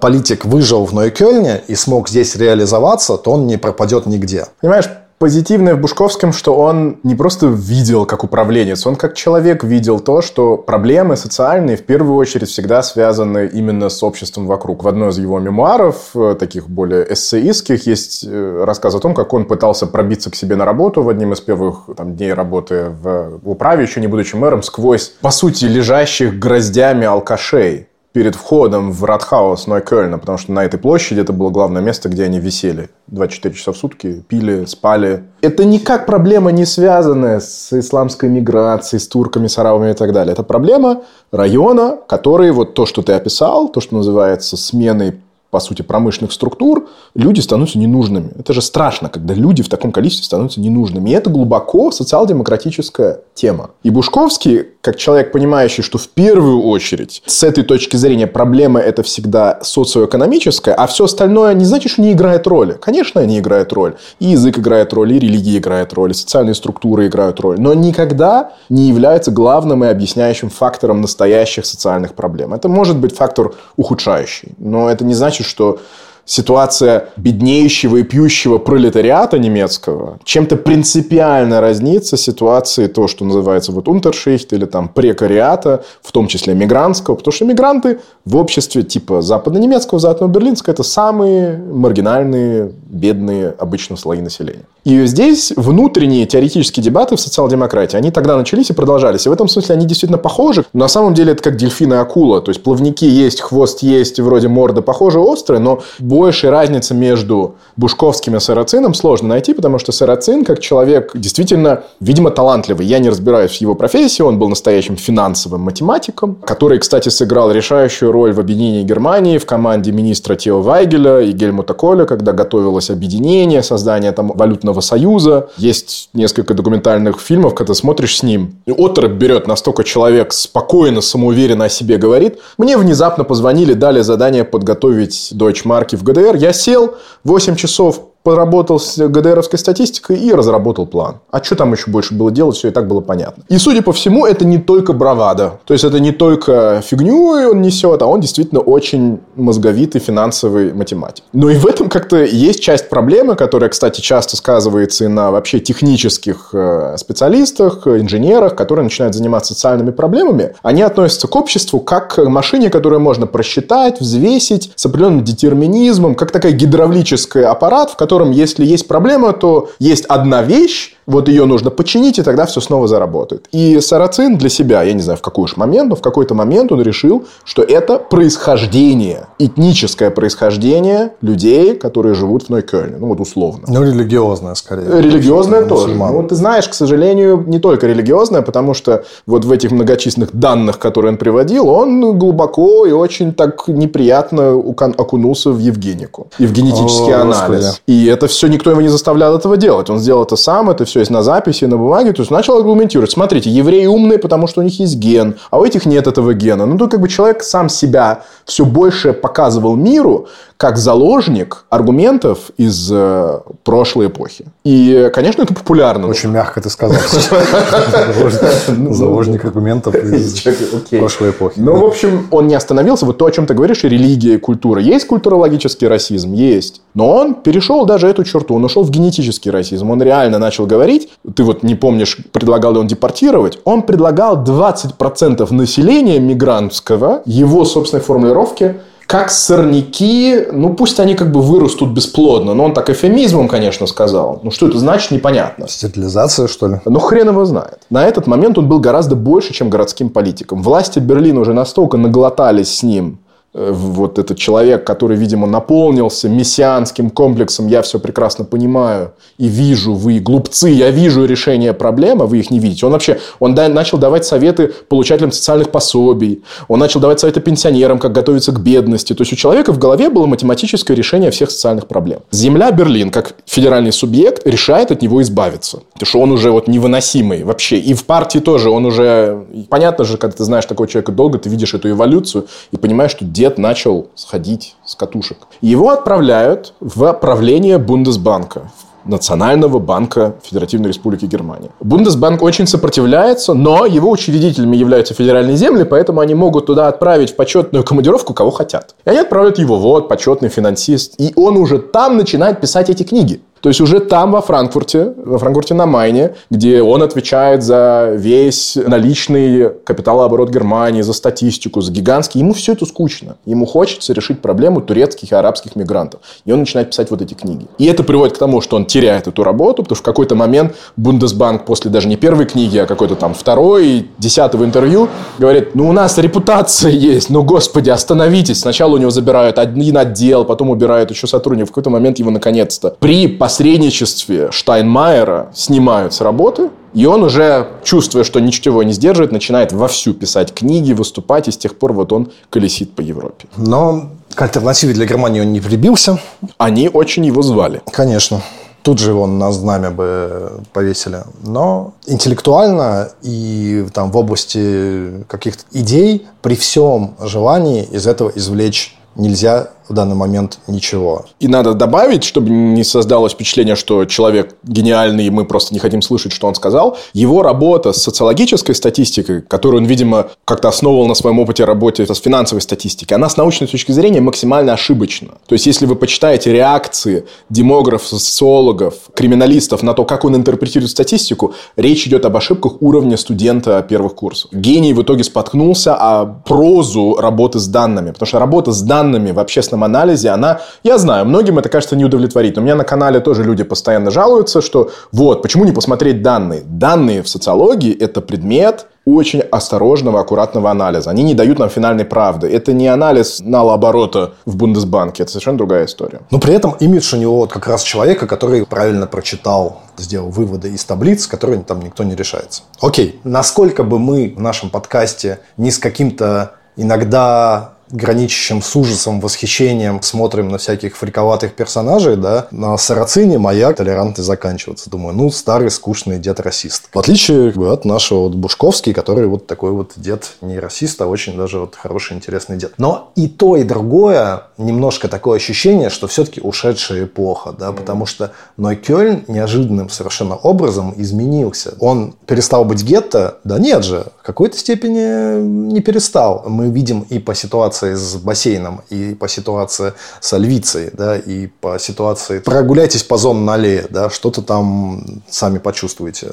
политик выжил в Нойкёльне и смог здесь реализоваться, то он не пропадет нигде. Понимаешь, позитивное в Бушковском, что он не просто видел как управленец, он как человек видел то, что проблемы социальные в первую очередь всегда связаны именно с обществом вокруг. В одной из его мемуаров, э, таких более эссеистских, есть э, рассказ о том, как он пытался пробиться к себе на работу в одним из первых там, дней работы в управе, еще не будучи мэром, сквозь, по сути, лежащих гроздями алкашей перед входом в Радхаус Нойкёльна, потому что на этой площади это было главное место, где они висели. 24 часа в сутки, пили, спали. Это никак проблема не связанная с исламской миграцией, с турками, с арабами и так далее. Это проблема района, который вот то, что ты описал, то, что называется сменой по сути, промышленных структур, люди становятся ненужными. Это же страшно, когда люди в таком количестве становятся ненужными. И это глубоко социал-демократическая тема. И Бушковский, как человек, понимающий, что в первую очередь с этой точки зрения проблема это всегда социоэкономическая, а все остальное не значит, что не играет роли. Конечно, они играют роль. И язык играет роль, и религия играет роль, и социальные структуры играют роль. Но никогда не является главным и объясняющим фактором настоящих социальных проблем. Это может быть фактор ухудшающий, но это не значит, значит, что ситуация беднеющего и пьющего пролетариата немецкого чем-то принципиально разнится ситуации то, что называется вот унтершихт или там прекариата, в том числе мигрантского, потому что мигранты в обществе типа западно-немецкого, западно-берлинского это самые маргинальные, бедные обычно слои населения. И здесь внутренние теоретические дебаты в социал-демократии, они тогда начались и продолжались. И в этом смысле они действительно похожи. Но на самом деле это как дельфин и акула. То есть плавники есть, хвост есть, вроде морда похожа, острая, но большей разницы между Бушковским и Сарацином сложно найти, потому что Сарацин, как человек, действительно, видимо, талантливый. Я не разбираюсь в его профессии, он был настоящим финансовым математиком, который, кстати, сыграл решающую роль в объединении Германии в команде министра Тео Вайгеля и Гельмута Коля, когда готовилось объединение, создание там валютного союза. Есть несколько документальных фильмов, когда смотришь с ним. И отрыв берет настолько человек спокойно, самоуверенно о себе говорит. Мне внезапно позвонили, дали задание подготовить Deutsche Mark в ГДР. Я сел 8 часов поработал с ГДРовской статистикой и разработал план. А что там еще больше было делать, все и так было понятно. И, судя по всему, это не только бравада. То есть, это не только фигню он несет, а он действительно очень мозговитый финансовый математик. Но и в этом как-то есть часть проблемы, которая, кстати, часто сказывается и на вообще технических э, специалистах, инженерах, которые начинают заниматься социальными проблемами. Они относятся к обществу как к машине, которую можно просчитать, взвесить с определенным детерминизмом, как такая гидравлический аппарат, в котором котором, если есть проблема, то есть одна вещь, вот ее нужно починить, и тогда все снова заработает. И Сарацин для себя, я не знаю в какой уж момент, но в какой-то момент он решил, что это происхождение, этническое происхождение людей, которые живут в Нойкёльне. Ну, вот условно. Ну, религиозное, скорее. Религиозное тоже. Ну, ты знаешь, к сожалению, не только религиозное, потому что вот в этих многочисленных данных, которые он приводил, он глубоко и очень так неприятно окунулся в Евгенику и в генетический О, анализ. Господи. И это все никто его не заставлял этого делать. Он сделал это сам, это все все есть на записи, на бумаге, то есть начал аргументировать. Смотрите, евреи умные, потому что у них есть ген, а у этих нет этого гена. Ну, то как бы человек сам себя все больше показывал миру, как заложник аргументов из э, прошлой эпохи. И, конечно, это популярно. Очень мягко ты сказал. Заложник аргументов из прошлой эпохи. Ну, в общем, он не остановился. Вот то, о чем ты говоришь, религия и культура. Есть культурологический расизм? Есть. Но он перешел даже эту черту. Он ушел в генетический расизм. Он реально начал говорить, ты вот не помнишь, предлагал ли он депортировать, он предлагал 20% населения мигрантского, его собственной формулировки, как сорняки, ну пусть они как бы вырастут бесплодно, но он так эфемизмом, конечно, сказал. Ну что это значит, непонятно. Стерилизация, что ли? Ну хрен его знает. На этот момент он был гораздо больше, чем городским политиком. Власти Берлина уже настолько наглотались с ним вот этот человек, который, видимо, наполнился мессианским комплексом «я все прекрасно понимаю и вижу, вы глупцы, я вижу решение проблемы, вы их не видите». Он вообще он да, начал давать советы получателям социальных пособий, он начал давать советы пенсионерам, как готовиться к бедности. То есть, у человека в голове было математическое решение всех социальных проблем. Земля Берлин, как федеральный субъект, решает от него избавиться. Потому что он уже вот невыносимый вообще. И в партии тоже он уже... Понятно же, когда ты знаешь такого человека долго, ты видишь эту эволюцию и понимаешь, что дед начал сходить с катушек. Его отправляют в правление Бундесбанка, Национального банка Федеративной Республики Германия. Бундесбанк очень сопротивляется, но его учредителями являются федеральные земли, поэтому они могут туда отправить в почетную командировку кого хотят. И они отправляют его, вот, почетный финансист. И он уже там начинает писать эти книги. То есть уже там, во Франкфурте, во Франкфурте на Майне, где он отвечает за весь наличный капиталооборот Германии, за статистику, за гигантский, ему все это скучно. Ему хочется решить проблему турецких и арабских мигрантов. И он начинает писать вот эти книги. И это приводит к тому, что он теряет эту работу, потому что в какой-то момент Бундесбанк после даже не первой книги, а какой-то там второй, десятого интервью говорит, ну у нас репутация есть, ну господи, остановитесь. Сначала у него забирают один отдел, потом убирают еще сотрудников. В какой-то момент его наконец-то при посредничестве Штайнмайера снимают с работы, и он уже, чувствуя, что ничего не сдерживает, начинает вовсю писать книги, выступать, и с тех пор вот он колесит по Европе. Но к альтернативе для Германии он не прибился. Они очень его звали. Конечно. Тут же его на знамя бы повесили. Но интеллектуально и там, в области каких-то идей при всем желании из этого извлечь нельзя в данный момент ничего. И надо добавить, чтобы не создалось впечатление, что человек гениальный, и мы просто не хотим слышать, что он сказал. Его работа с социологической статистикой, которую он, видимо, как-то основывал на своем опыте работе с финансовой статистикой, она с научной точки зрения максимально ошибочна. То есть, если вы почитаете реакции демографов, социологов, криминалистов на то, как он интерпретирует статистику, речь идет об ошибках уровня студента первых курсов. Гений в итоге споткнулся о прозу работы с данными, потому что работа с данными в общественном общественном анализе, она, я знаю, многим это кажется не удовлетворит. У меня на канале тоже люди постоянно жалуются, что вот, почему не посмотреть данные? Данные в социологии – это предмет очень осторожного, аккуратного анализа. Они не дают нам финальной правды. Это не анализ налооборота в Бундесбанке. Это совершенно другая история. Но при этом имидж у него вот как раз человека, который правильно прочитал, сделал выводы из таблиц, которые там никто не решается. Окей, насколько бы мы в нашем подкасте не с каким-то иногда граничащим с ужасом, восхищением смотрим на всяких фриковатых персонажей, да, на Сарацине маяк толерантный заканчиваться. Думаю, ну, старый скучный дед-расист. В отличие от нашего вот Бушковский, который вот такой вот дед не расист, а очень даже вот хороший, интересный дед. Но и то, и другое немножко такое ощущение, что все-таки ушедшая эпоха, да, потому что Нойкёльн неожиданным совершенно образом изменился. Он перестал быть гетто? Да нет же, в какой-то степени не перестал. Мы видим и по ситуации ситуации с бассейном, и по ситуации с Альвицей, да, и по ситуации... Прогуляйтесь по зонам аллее, да, что-то там сами почувствуете,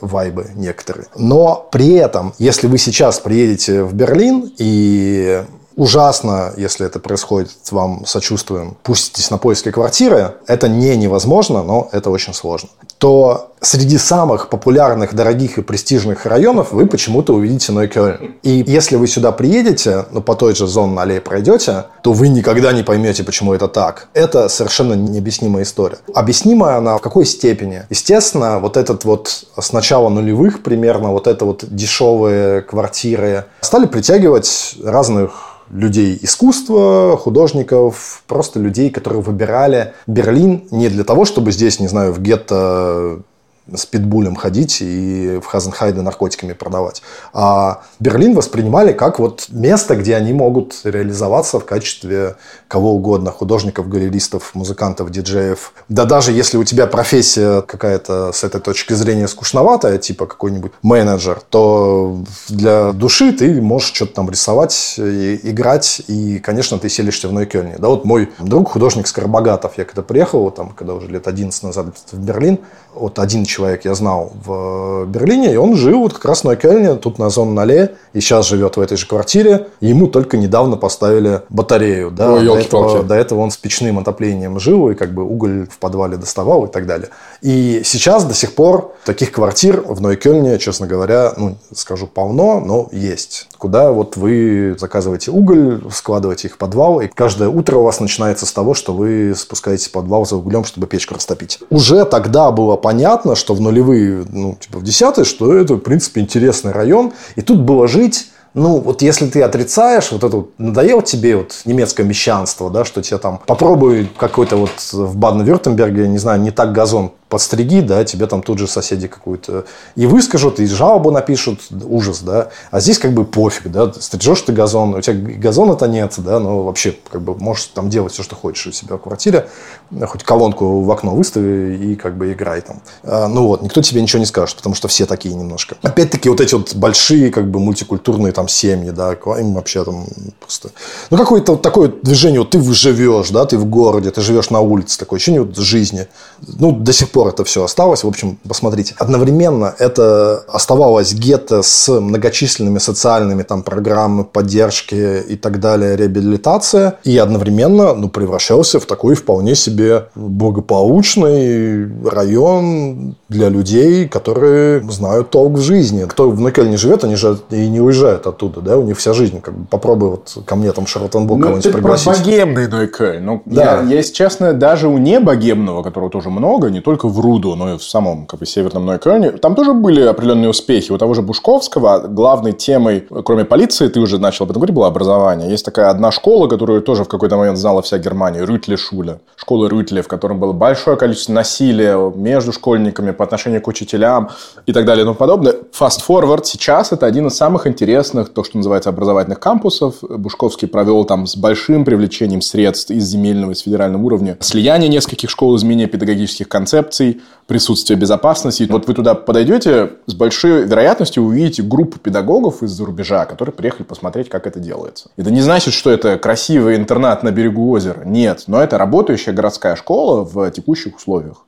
вайбы некоторые. Но при этом, если вы сейчас приедете в Берлин и ужасно, если это происходит, вам сочувствуем, пуститесь на поиски квартиры, это не невозможно, но это очень сложно, то среди самых популярных, дорогих и престижных районов вы почему-то увидите Нойкёльн. И если вы сюда приедете, ну, по той же зоне аллее пройдете, то вы никогда не поймете, почему это так. Это совершенно необъяснимая история. Объяснимая она в какой степени? Естественно, вот этот вот с начала нулевых примерно, вот это вот дешевые квартиры стали притягивать разных людей искусства, художников, просто людей, которые выбирали Берлин не для того, чтобы здесь, не знаю, в гетто с питбулем ходить и в Хазенхайде наркотиками продавать. А Берлин воспринимали как вот место, где они могут реализоваться в качестве кого угодно. Художников, галеристов, музыкантов, диджеев. Да даже если у тебя профессия какая-то с этой точки зрения скучноватая, типа какой-нибудь менеджер, то для души ты можешь что-то там рисовать, и играть, и, конечно, ты селишься в Нойкёльне. Да вот мой друг, художник Скоробогатов, я когда приехал, там, когда уже лет 11 назад в Берлин, вот один человек я знал в Берлине, и он жил вот как раз на Кельне, тут на зону нале, и сейчас живет в этой же квартире. И ему только недавно поставили батарею. Да? Ой, до, этого, до этого он с печным отоплением жил, и как бы уголь в подвале доставал и так далее. И сейчас до сих пор таких квартир в Нойкельне, честно говоря, ну, скажу, полно, но есть. Куда вот вы заказываете уголь, складываете их в подвал, и каждое утро у вас начинается с того, что вы спускаетесь в подвал за углем, чтобы печку растопить. Уже тогда было понятно, что в нулевые, ну, типа в десятые, что это, в принципе, интересный район. И тут было жить ну, вот если ты отрицаешь, вот это вот, надоело тебе вот немецкое мещанство, да, что тебе там попробуй какой-то вот в Баден-Вюртемберге, не знаю, не так газон подстриги, да, тебе там тут же соседи какую-то и выскажут, и жалобу напишут, ужас, да. А здесь как бы пофиг, да, стрижешь ты газон, у тебя газона-то нет, да, но вообще как бы можешь там делать все, что хочешь у себя в квартире, хоть колонку в окно выстави и как бы играй там. А, ну вот, никто тебе ничего не скажет, потому что все такие немножко. Опять-таки вот эти вот большие как бы мультикультурные там семьи, да, им вообще там просто... Ну какое-то вот такое движение, вот ты живешь, да, ты в городе, ты живешь на улице, такое ощущение вот жизни. Ну, до сих пор пор это все осталось. В общем, посмотрите. Одновременно это оставалось гетто с многочисленными социальными там программами поддержки и так далее, реабилитация. И одновременно ну, превращался в такой вполне себе благополучный район для людей, которые знают толк в жизни. Кто в Нокеле не живет, они же и не уезжают оттуда, да, у них вся жизнь. Как бы попробуй вот ко мне там Шарлоттенбург ну, кого-нибудь пригласить. Про богемный Нойкель. Ну, да. я, если честно, даже у небогемного, которого тоже много, не только в Руду, но и в самом как бы, северном Нойкёльне, там тоже были определенные успехи. У того же Бушковского главной темой, кроме полиции, ты уже начал об этом говорить, было образование. Есть такая одна школа, которую тоже в какой-то момент знала вся Германия, Рютле Шуля. Школа Рютле, в котором было большое количество насилия между школьниками по отношению к учителям и так далее и тому подобное. Fast forward, сейчас это один из самых интересных, то, что называется, образовательных кампусов. Бушковский провел там с большим привлечением средств из земельного и федерального уровня слияние нескольких школ, изменения педагогических концепций, концепций, присутствие безопасности. Вот вы туда подойдете, с большой вероятностью увидите группу педагогов из-за рубежа, которые приехали посмотреть, как это делается. Это не значит, что это красивый интернат на берегу озера. Нет, но это работающая городская школа в текущих условиях.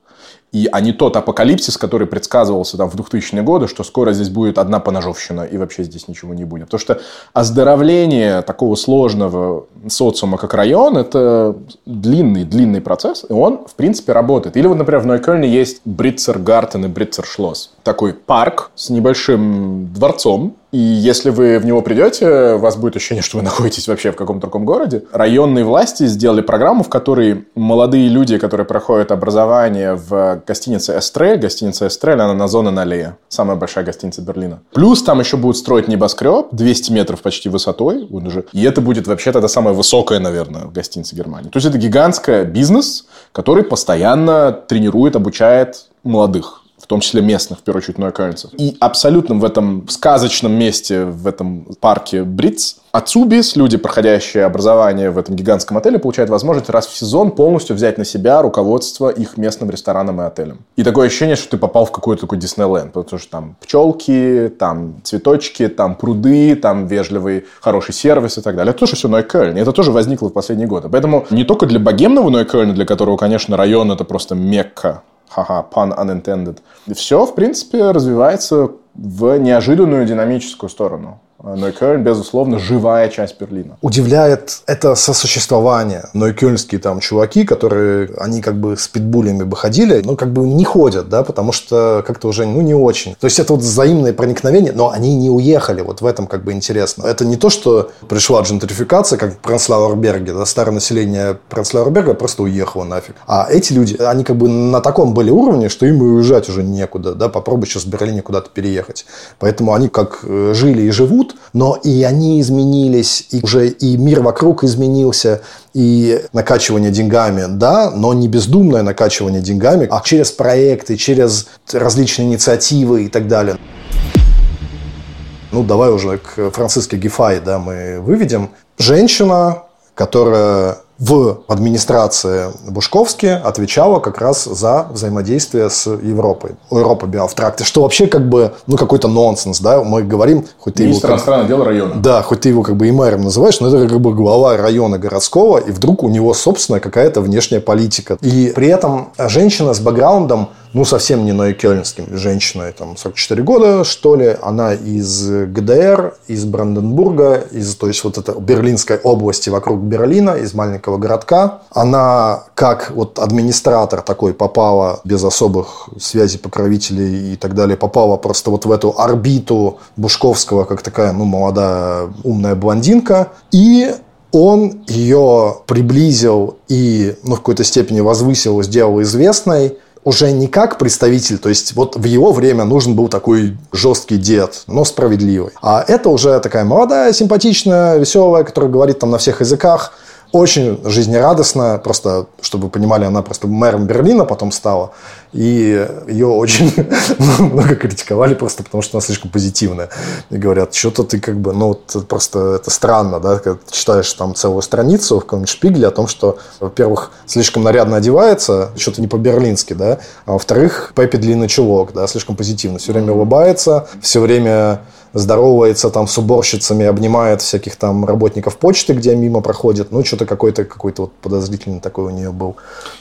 И, а не тот апокалипсис, который предсказывался там в 2000-е годы, что скоро здесь будет одна поножовщина и вообще здесь ничего не будет. Потому что оздоровление такого сложного социума, как район, это длинный, длинный процесс, и он, в принципе, работает. Или вот, например, в Нойкельне есть Бритцергартен и Бритцершлосс. Такой парк с небольшим дворцом, и если вы в него придете, у вас будет ощущение, что вы находитесь вообще в каком-то другом городе. Районные власти сделали программу, в которой молодые люди, которые проходят образование в гостинице «Эстрель», гостиница «Эстрель», она на зоне Налея, самая большая гостиница Берлина. Плюс там еще будут строить небоскреб, 200 метров почти высотой, вот уже. и это будет вообще тогда самая высокая, наверное, гостиница Германии. То есть это гигантский бизнес, который постоянно тренирует, обучает молодых том числе местных, в первую очередь, нойкальцев. И абсолютно в этом сказочном месте, в этом парке Бриц, Ацубис, люди, проходящие образование в этом гигантском отеле, получают возможность раз в сезон полностью взять на себя руководство их местным рестораном и отелем. И такое ощущение, что ты попал в какой-то такой Диснейленд, потому что там пчелки, там цветочки, там пруды, там вежливый, хороший сервис и так далее. Это тоже все Нойкельн, это тоже возникло в последние годы. Поэтому не только для богемного Нойкельна, для которого, конечно, район это просто мекка Ха-ха, pun unintended. Все, в принципе, развивается в неожиданную динамическую сторону. Нойкёльн, безусловно, живая часть Берлина. Удивляет это сосуществование. Нойкёльнские там чуваки, которые, они как бы с питбулями бы ходили, но как бы не ходят, да, потому что как-то уже, ну, не очень. То есть это вот взаимное проникновение, но они не уехали, вот в этом как бы интересно. Это не то, что пришла джентрификация, как в Пранслауэрберге, да, старое население Пранслауэрберга просто уехало нафиг. А эти люди, они как бы на таком были уровне, что им и уезжать уже некуда, да, попробуй сейчас в Берлине куда-то переехать. Поэтому они как э, жили и живут, но и они изменились, и уже и мир вокруг изменился, и накачивание деньгами, да, но не бездумное накачивание деньгами, а через проекты, через различные инициативы и так далее. Ну, давай уже к Франциске Гефай, да, мы выведем. Женщина, которая в администрации Бушковски отвечала как раз за взаимодействие с Европой. Европа Биофтракты, что вообще как бы, ну, какой-то нонсенс, да, мы говорим, хоть ты Министр его... иностранных дел района. Да, хоть ты его как бы и мэром называешь, но это как бы глава района городского, и вдруг у него собственная какая-то внешняя политика. И при этом женщина с бэкграундом ну, совсем не нойкельнским, женщиной, там, 44 года, что ли. Она из ГДР, из Бранденбурга, из, то есть, вот это Берлинской области вокруг Берлина, из маленького городка. Она, как вот администратор такой, попала без особых связей, покровителей и так далее, попала просто вот в эту орбиту Бушковского, как такая, ну, молодая умная блондинка. И он ее приблизил и ну, в какой-то степени возвысил, сделал известной уже не как представитель, то есть вот в его время нужен был такой жесткий дед, но справедливый. А это уже такая молодая, симпатичная, веселая, которая говорит там на всех языках, очень жизнерадостная, просто, чтобы вы понимали, она просто мэром Берлина потом стала, и ее очень много критиковали просто потому, что она слишком позитивная. И говорят, что-то ты как бы, ну, вот просто это странно, да, когда ты читаешь там целую страницу в каком-нибудь шпигле о том, что, во-первых, слишком нарядно одевается, что-то не по-берлински, да, а во-вторых, Пеппи длинный чулок, да, слишком позитивно, все время улыбается, все время здоровается там с уборщицами, обнимает всяких там работников почты, где мимо проходит. Ну, что-то какой-то какой вот подозрительный такой у нее был.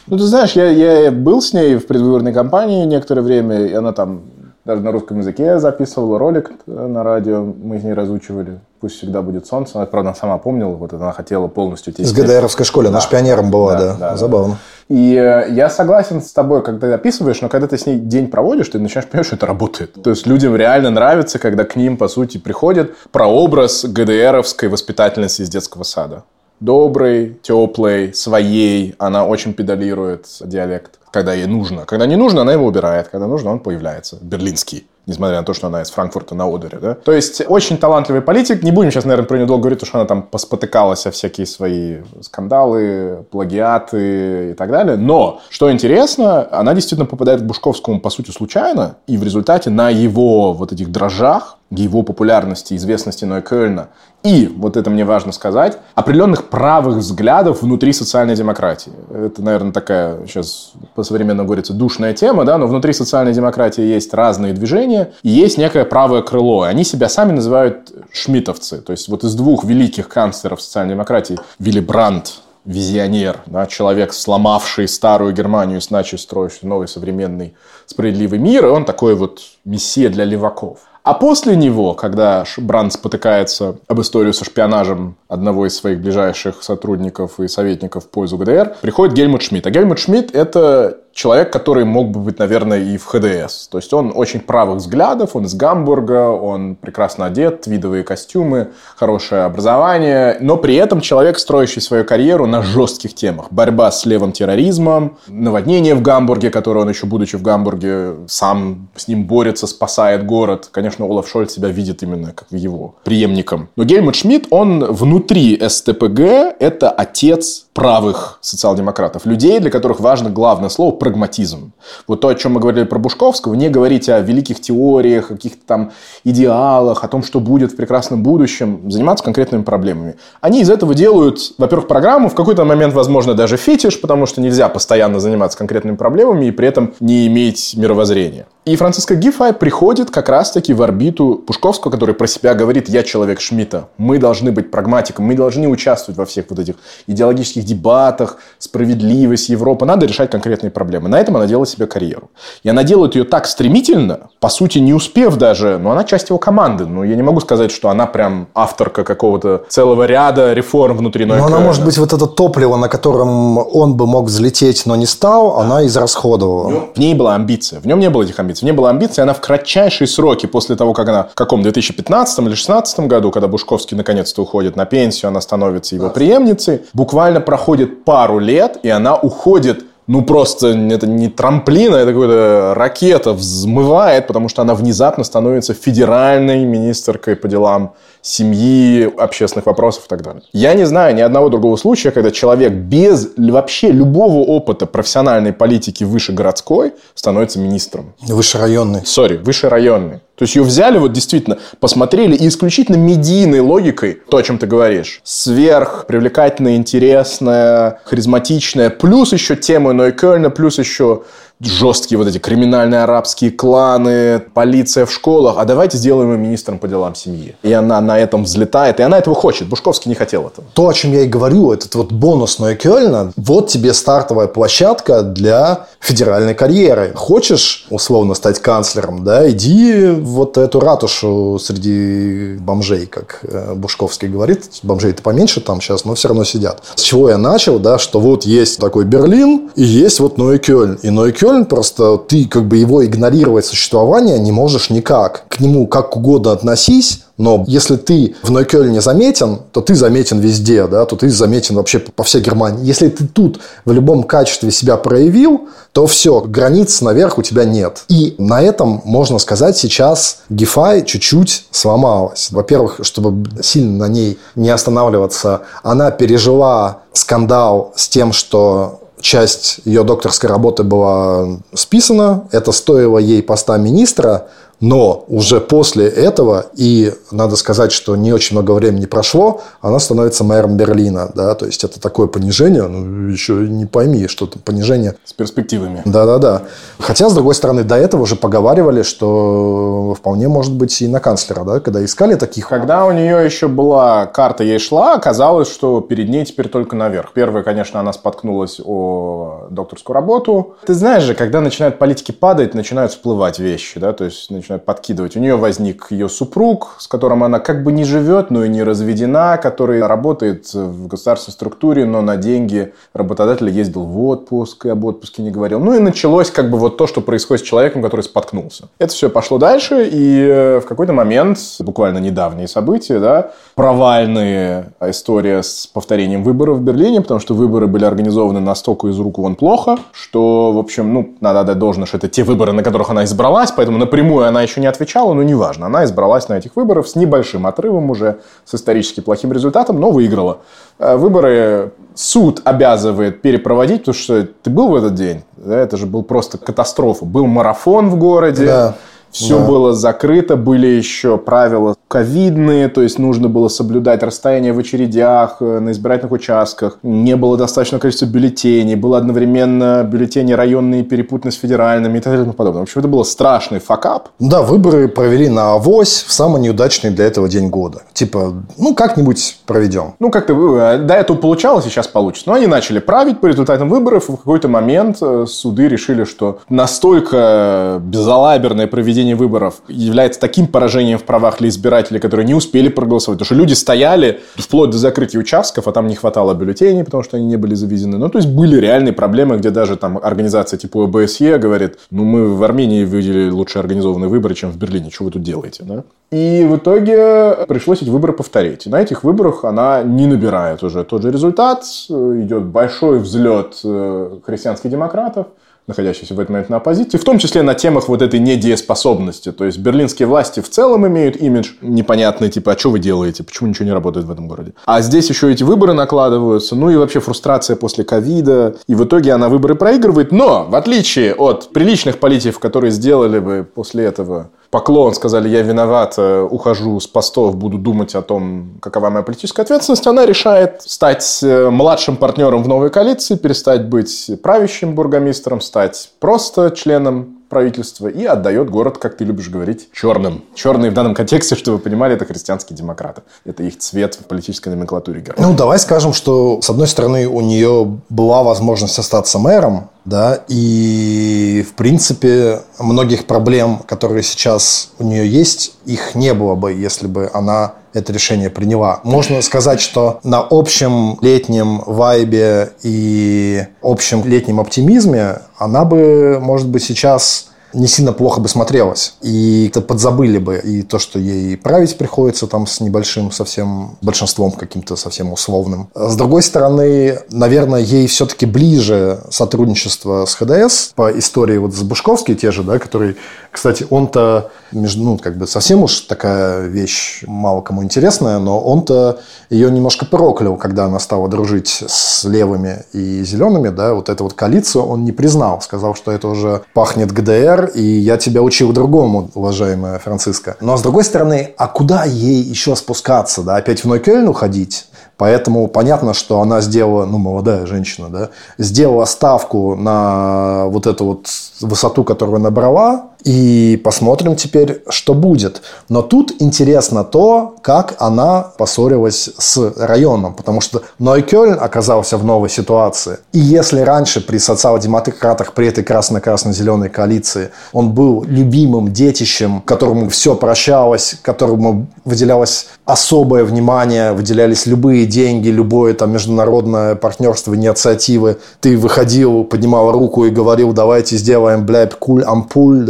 Ну, ты знаешь, я, я был с ней в предвыборной кампании некоторое время, и она там даже на русском языке записывала ролик на радио, мы с ней разучивали «Пусть всегда будет солнце». Она, правда, сама помнила, вот она хотела полностью... С ГДРовской школе, да. она же пионером была, да. да. да Забавно. И э, я согласен с тобой, когда ты описываешь, но когда ты с ней день проводишь, ты начинаешь понимать, что это работает. То есть людям реально нравится, когда к ним, по сути, приходит прообраз ГДРовской воспитательницы из детского сада добрый, теплый, своей. Она очень педалирует диалект, когда ей нужно. Когда не нужно, она его убирает. Когда нужно, он появляется. Берлинский несмотря на то, что она из Франкфурта на Одере, да. То есть, очень талантливый политик. Не будем сейчас, наверное, про нее долго говорить, потому что она там поспотыкалась о всякие свои скандалы, плагиаты и так далее. Но, что интересно, она действительно попадает к Бушковскому, по сути, случайно, и в результате на его вот этих дрожжах его популярности, известности Нойкельна и, вот это мне важно сказать, определенных правых взглядов внутри социальной демократии. Это, наверное, такая сейчас по-современному говорится душная тема, да, но внутри социальной демократии есть разные движения, и есть некое правое крыло. И они себя сами называют шмитовцы. То есть вот из двух великих канцлеров социальной демократии Вилли Брандт, визионер, да, человек, сломавший старую Германию, иначе строящий новый современный справедливый мир, и он такой вот мессия для леваков. А после него, когда Бранд спотыкается об историю со шпионажем одного из своих ближайших сотрудников и советников в пользу ГДР, приходит Гельмут Шмидт. А Гельмут Шмидт – это человек, который мог бы быть, наверное, и в ХДС. То есть он очень правых взглядов, он из Гамбурга, он прекрасно одет, видовые костюмы, хорошее образование, но при этом человек, строящий свою карьеру на жестких темах. Борьба с левым терроризмом, наводнение в Гамбурге, которое он еще, будучи в Гамбурге, сам с ним борется, спасает город. Конечно, Олаф Шольц себя видит именно как его преемником. Но Гельмут Шмидт, он внутри СТПГ – это отец правых социал-демократов. Людей, для которых важно главное слово – прагматизм. Вот то, о чем мы говорили про Бушковского, не говорить о великих теориях, каких-то там идеалах, о том, что будет в прекрасном будущем, заниматься конкретными проблемами. Они из этого делают, во-первых, программу, в какой-то момент, возможно, даже фетиш, потому что нельзя постоянно заниматься конкретными проблемами и при этом не иметь мировоззрения. И Франциско Гифай приходит как раз-таки в орбиту Пушковского, который про себя говорит «я человек Шмидта». Мы должны быть прагматиком, мы должны участвовать во всех вот этих идеологических дебатах, справедливость Европы. Надо решать конкретные проблемы. На этом она делает себе карьеру. И она делает ее так стремительно, по сути, не успев даже, но она часть его команды. Но я не могу сказать, что она прям авторка какого-то целого ряда реформ внутри Но она, может быть, вот это топливо, на котором он бы мог взлететь, но не стал, она израсходовала. В ней была амбиция. В нем не было этих амбиций амбиций. Не было амбиций, она в кратчайшие сроки после того, как она в каком 2015 или 2016 году, когда Бушковский наконец-то уходит на пенсию, она становится его преемницей, буквально проходит пару лет, и она уходит ну, просто это не трамплин, а это какая-то ракета взмывает, потому что она внезапно становится федеральной министркой по делам семьи, общественных вопросов и так далее. Я не знаю ни одного другого случая, когда человек без вообще любого опыта профессиональной политики выше городской становится министром. Выше районный. Сори, выше районный. То есть ее взяли, вот действительно, посмотрели и исключительно медийной логикой, то, о чем ты говоришь, сверх, привлекательная, интересная, харизматичная, плюс еще темы Нойкельна, плюс еще жесткие вот эти криминальные арабские кланы, полиция в школах, а давайте сделаем ее министром по делам семьи. И она на этом взлетает, и она этого хочет. Бушковский не хотел этого. То, о чем я и говорю, этот вот бонус Нойкёльна, вот тебе стартовая площадка для федеральной карьеры. Хочешь, условно, стать канцлером, да, иди вот эту ратушу среди бомжей, как э, Бушковский говорит. Бомжей-то поменьше там сейчас, но все равно сидят. С чего я начал, да, что вот есть такой Берлин, и есть вот Нойкёльн. И Нойкёльн просто, ты как бы его игнорировать существование не можешь никак. К нему как угодно относись, но если ты в Нойкёльне заметен, то ты заметен везде, да, то ты заметен вообще по всей Германии. Если ты тут в любом качестве себя проявил, то все, границ наверх у тебя нет. И на этом, можно сказать, сейчас DeFi чуть-чуть сломалась. Во-первых, чтобы сильно на ней не останавливаться, она пережила скандал с тем, что часть ее докторской работы была списана. Это стоило ей поста министра, но уже после этого, и надо сказать, что не очень много времени прошло, она становится мэром Берлина. Да? То есть это такое понижение, ну еще не пойми, что это понижение. С перспективами. Да-да-да. Хотя, с другой стороны, до этого уже поговаривали, что вполне может быть и на канцлера, да, когда искали таких. Когда у нее еще была карта, ей шла, оказалось, что перед ней теперь только наверх. Первое, конечно, она споткнулась о докторскую работу. Ты знаешь же, когда начинают политики падать, начинают всплывать вещи, да, то есть начинают подкидывать. У нее возник ее супруг, с которым она как бы не живет, но и не разведена, который работает в государственной структуре, но на деньги работодателя ездил в отпуск и об отпуске не говорил. Ну и началось как бы вот то, что происходит с человеком, который споткнулся. Это все пошло дальше, и э, в какой-то момент, буквально недавние события, да, провальная история с повторением выборов в Берлине, потому что выборы были организованы настолько из рук вон плохо, что, в общем, ну, надо отдать должное, что это те выборы, на которых она избралась, поэтому напрямую она еще не отвечала, но неважно. Она избралась на этих выборах с небольшим отрывом уже, с исторически плохим результатом, но выиграла. Э, выборы суд обязывает перепроводить, потому что ты был в этот день, да, это же был просто катастрофа. Был марафон в городе, да. Все да. было закрыто, были еще правила ковидные, то есть нужно было соблюдать расстояние в очередях, э, на избирательных участках. Не было достаточного количества бюллетеней, было одновременно бюллетени районные перепутаны с федеральными и так далее и тому подобное. В общем, это был страшный факап. Да, выборы провели на авось в самый неудачный для этого день года. Типа, ну, как-нибудь проведем. Ну, как-то э, до этого получалось, сейчас получится. Но они начали править по результатам выборов, и в какой-то момент э, суды решили, что настолько безалаберное проведение проведение выборов является таким поражением в правах для избирателей, которые не успели проголосовать. Потому что люди стояли вплоть до закрытия участков, а там не хватало бюллетеней, потому что они не были завезены. Ну, то есть, были реальные проблемы, где даже там организация типа ОБСЕ говорит, ну, мы в Армении видели лучше организованные выборы, чем в Берлине. Что вы тут делаете, да? И в итоге пришлось эти выборы повторить. И на этих выборах она не набирает уже тот же результат. Идет большой взлет э, христианских демократов находящиеся в этот момент на оппозиции, в том числе на темах вот этой недееспособности. То есть берлинские власти в целом имеют имидж непонятный, типа, а что вы делаете, почему ничего не работает в этом городе. А здесь еще эти выборы накладываются, ну и вообще фрустрация после ковида. И в итоге она выборы проигрывает. Но, в отличие от приличных политиков, которые сделали бы после этого поклон, сказали, я виноват, э, ухожу с постов, буду думать о том, какова моя политическая ответственность, она решает стать э, младшим партнером в новой коалиции, перестать быть правящим бургомистром, стать просто членом правительства и отдает город, как ты любишь говорить, черным. Черные в данном контексте, чтобы вы понимали, это христианские демократы. Это их цвет в политической номенклатуре Германии. Ну, давай скажем, что, с одной стороны, у нее была возможность остаться мэром, да, и, в принципе, многих проблем, которые сейчас у нее есть, их не было бы, если бы она это решение приняла. Можно сказать, что на общем летнем вайбе и общем летнем оптимизме она бы, может быть, сейчас не сильно плохо бы смотрелось. И это подзабыли бы и то, что ей править приходится там с небольшим совсем большинством каким-то совсем условным. С другой стороны, наверное, ей все-таки ближе сотрудничество с ХДС по истории вот с Бушковской те же, да, который, кстати, он-то между, ну, как бы совсем уж такая вещь мало кому интересная, но он-то ее немножко проклял, когда она стала дружить с левыми и зелеными, да, вот эту вот коалицию он не признал, сказал, что это уже пахнет ГДР, и я тебя учил другому, уважаемая Франциска. Но с другой стороны, а куда ей еще спускаться? Да? Опять в Нойкельн уходить? Поэтому понятно, что она сделала, ну, молодая женщина, да, сделала ставку на вот эту вот высоту, которую набрала, и посмотрим теперь, что будет. Но тут интересно то, как она поссорилась с районом, потому что Нойкёльн оказался в новой ситуации. И если раньше при социал-демократах, при этой красно-красно-зеленой коалиции, он был любимым детищем, которому все прощалось, которому выделялось особое внимание, выделялись любые деньги, любое там международное партнерство, инициативы, ты выходил, поднимал руку и говорил, давайте сделаем, бля, куль ампуль,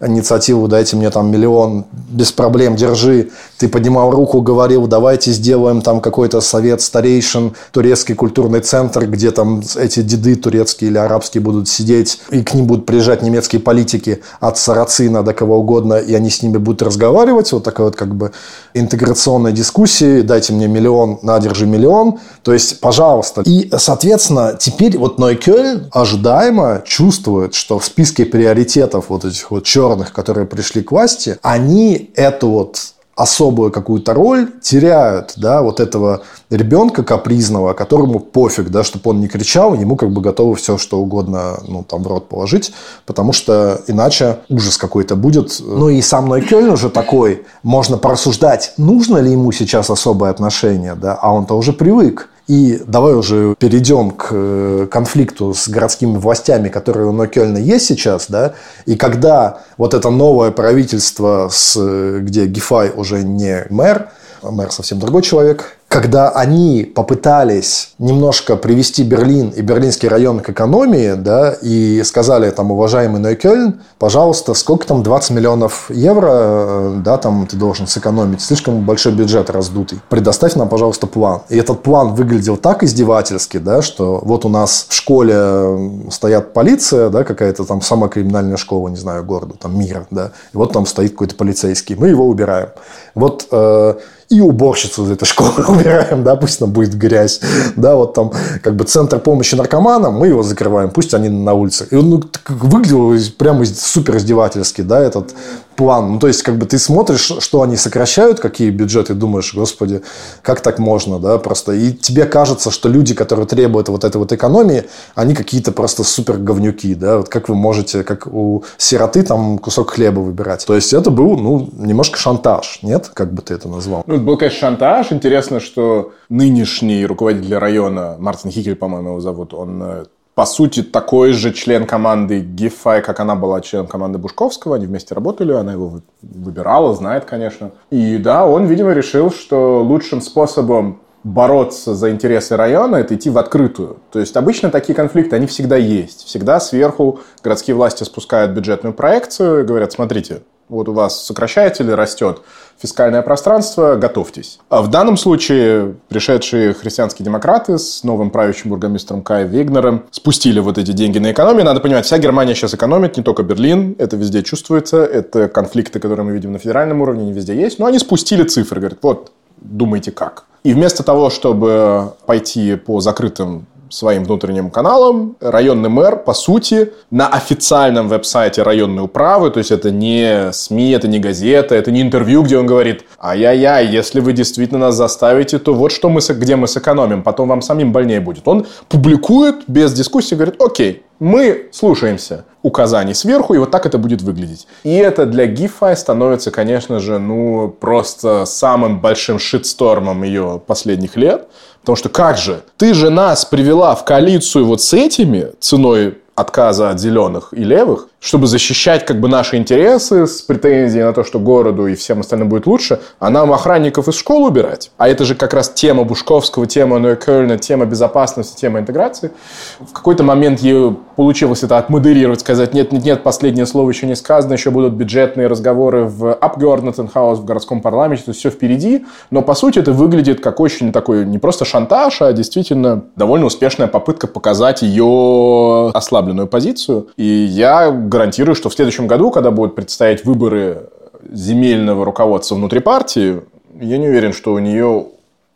инициативу, дайте мне там миллион, без проблем, держи. Ты поднимал руку, говорил, давайте сделаем там какой-то совет старейшин, турецкий культурный центр, где там эти деды турецкие или арабские будут сидеть, и к ним будут приезжать немецкие политики от Сарацина до кого угодно, и они с ними будут разговаривать. Вот такая вот как бы интеграционная дискуссия. Дайте мне миллион, на, держи миллион. То есть, пожалуйста. И, соответственно, теперь вот Нойкёль ожидаемо чувствует, что в списке приоритетов вот этих вот вот черных, которые пришли к власти, они эту вот особую какую-то роль теряют, да, вот этого ребенка капризного, которому пофиг, да, чтобы он не кричал, ему как бы готовы все, что угодно, ну, там, в рот положить, потому что иначе ужас какой-то будет. Ну, и сам Нойкёльн уже такой, можно порассуждать, нужно ли ему сейчас особое отношение, да, а он-то уже привык. И давай уже перейдем к э, конфликту с городскими властями, которые у Нокельна есть сейчас, да, и когда вот это новое правительство, с, где Гифай уже не мэр, а мэр совсем другой человек, когда они попытались немножко привести Берлин и берлинский район к экономии, да, и сказали там, уважаемый Нойкёльн, пожалуйста, сколько там, 20 миллионов евро, э, да, там ты должен сэкономить, слишком большой бюджет раздутый, предоставь нам, пожалуйста, план. И этот план выглядел так издевательски, да, что вот у нас в школе стоят полиция, да, какая-то там самая криминальная школа, не знаю, города, там мира, да, и вот там стоит какой-то полицейский, мы его убираем. Вот э, и уборщицу из этой школы убираем, да, пусть там будет грязь, да, вот там как бы центр помощи наркоманам, мы его закрываем, пусть они на улице. И он ну, выглядел прямо супер издевательски, да, этот план. Ну, то есть, как бы ты смотришь, что они сокращают, какие бюджеты, думаешь, господи, как так можно, да, просто. И тебе кажется, что люди, которые требуют вот этой вот экономии, они какие-то просто супер говнюки, да, вот как вы можете, как у сироты там кусок хлеба выбирать. То есть, это был, ну, немножко шантаж, нет? Как бы ты это назвал? Ну, это был, конечно, шантаж. Интересно, что нынешний руководитель района, Мартин Хикель, по-моему, его зовут, он э, по сути, такой же член команды Гифай, как она была членом команды Бушковского. Они вместе работали, она его выбирала, знает, конечно. И да, он, видимо, решил, что лучшим способом бороться за интересы района, это идти в открытую. То есть обычно такие конфликты, они всегда есть. Всегда сверху городские власти спускают бюджетную проекцию и говорят, смотрите, вот у вас сокращается или растет фискальное пространство, готовьтесь. А в данном случае пришедшие христианские демократы с новым правящим бургомистром Кай Вегнером спустили вот эти деньги на экономию. Надо понимать, вся Германия сейчас экономит, не только Берлин, это везде чувствуется, это конфликты, которые мы видим на федеральном уровне, не везде есть, но они спустили цифры, говорят, вот, думайте как. И вместо того, чтобы пойти по закрытым своим внутренним каналом. Районный мэр, по сути, на официальном веб-сайте районной управы, то есть это не СМИ, это не газета, это не интервью, где он говорит, ай-яй-яй, если вы действительно нас заставите, то вот что мы, где мы сэкономим, потом вам самим больнее будет. Он публикует без дискуссии, говорит, окей, мы слушаемся указаний сверху, и вот так это будет выглядеть. И это для GIFI становится, конечно же, ну, просто самым большим шитстормом ее последних лет. Потому что как же? Ты же нас привела в коалицию вот с этими ценой отказа от зеленых и левых, чтобы защищать как бы наши интересы с претензией на то, что городу и всем остальным будет лучше, а нам охранников из школ убирать. А это же как раз тема Бушковского, тема Нойкёльна, тема безопасности, тема интеграции. В какой-то момент ей получилось это отмодерировать, сказать, нет, нет, нет, последнее слово еще не сказано, еще будут бюджетные разговоры в Abgeordnetenhaus, в городском парламенте, то есть все впереди. Но по сути это выглядит как очень такой не просто шантаж, а действительно довольно успешная попытка показать ее ослабленную позицию. И я гарантирую, что в следующем году, когда будут предстоять выборы земельного руководства внутри партии, я не уверен, что у нее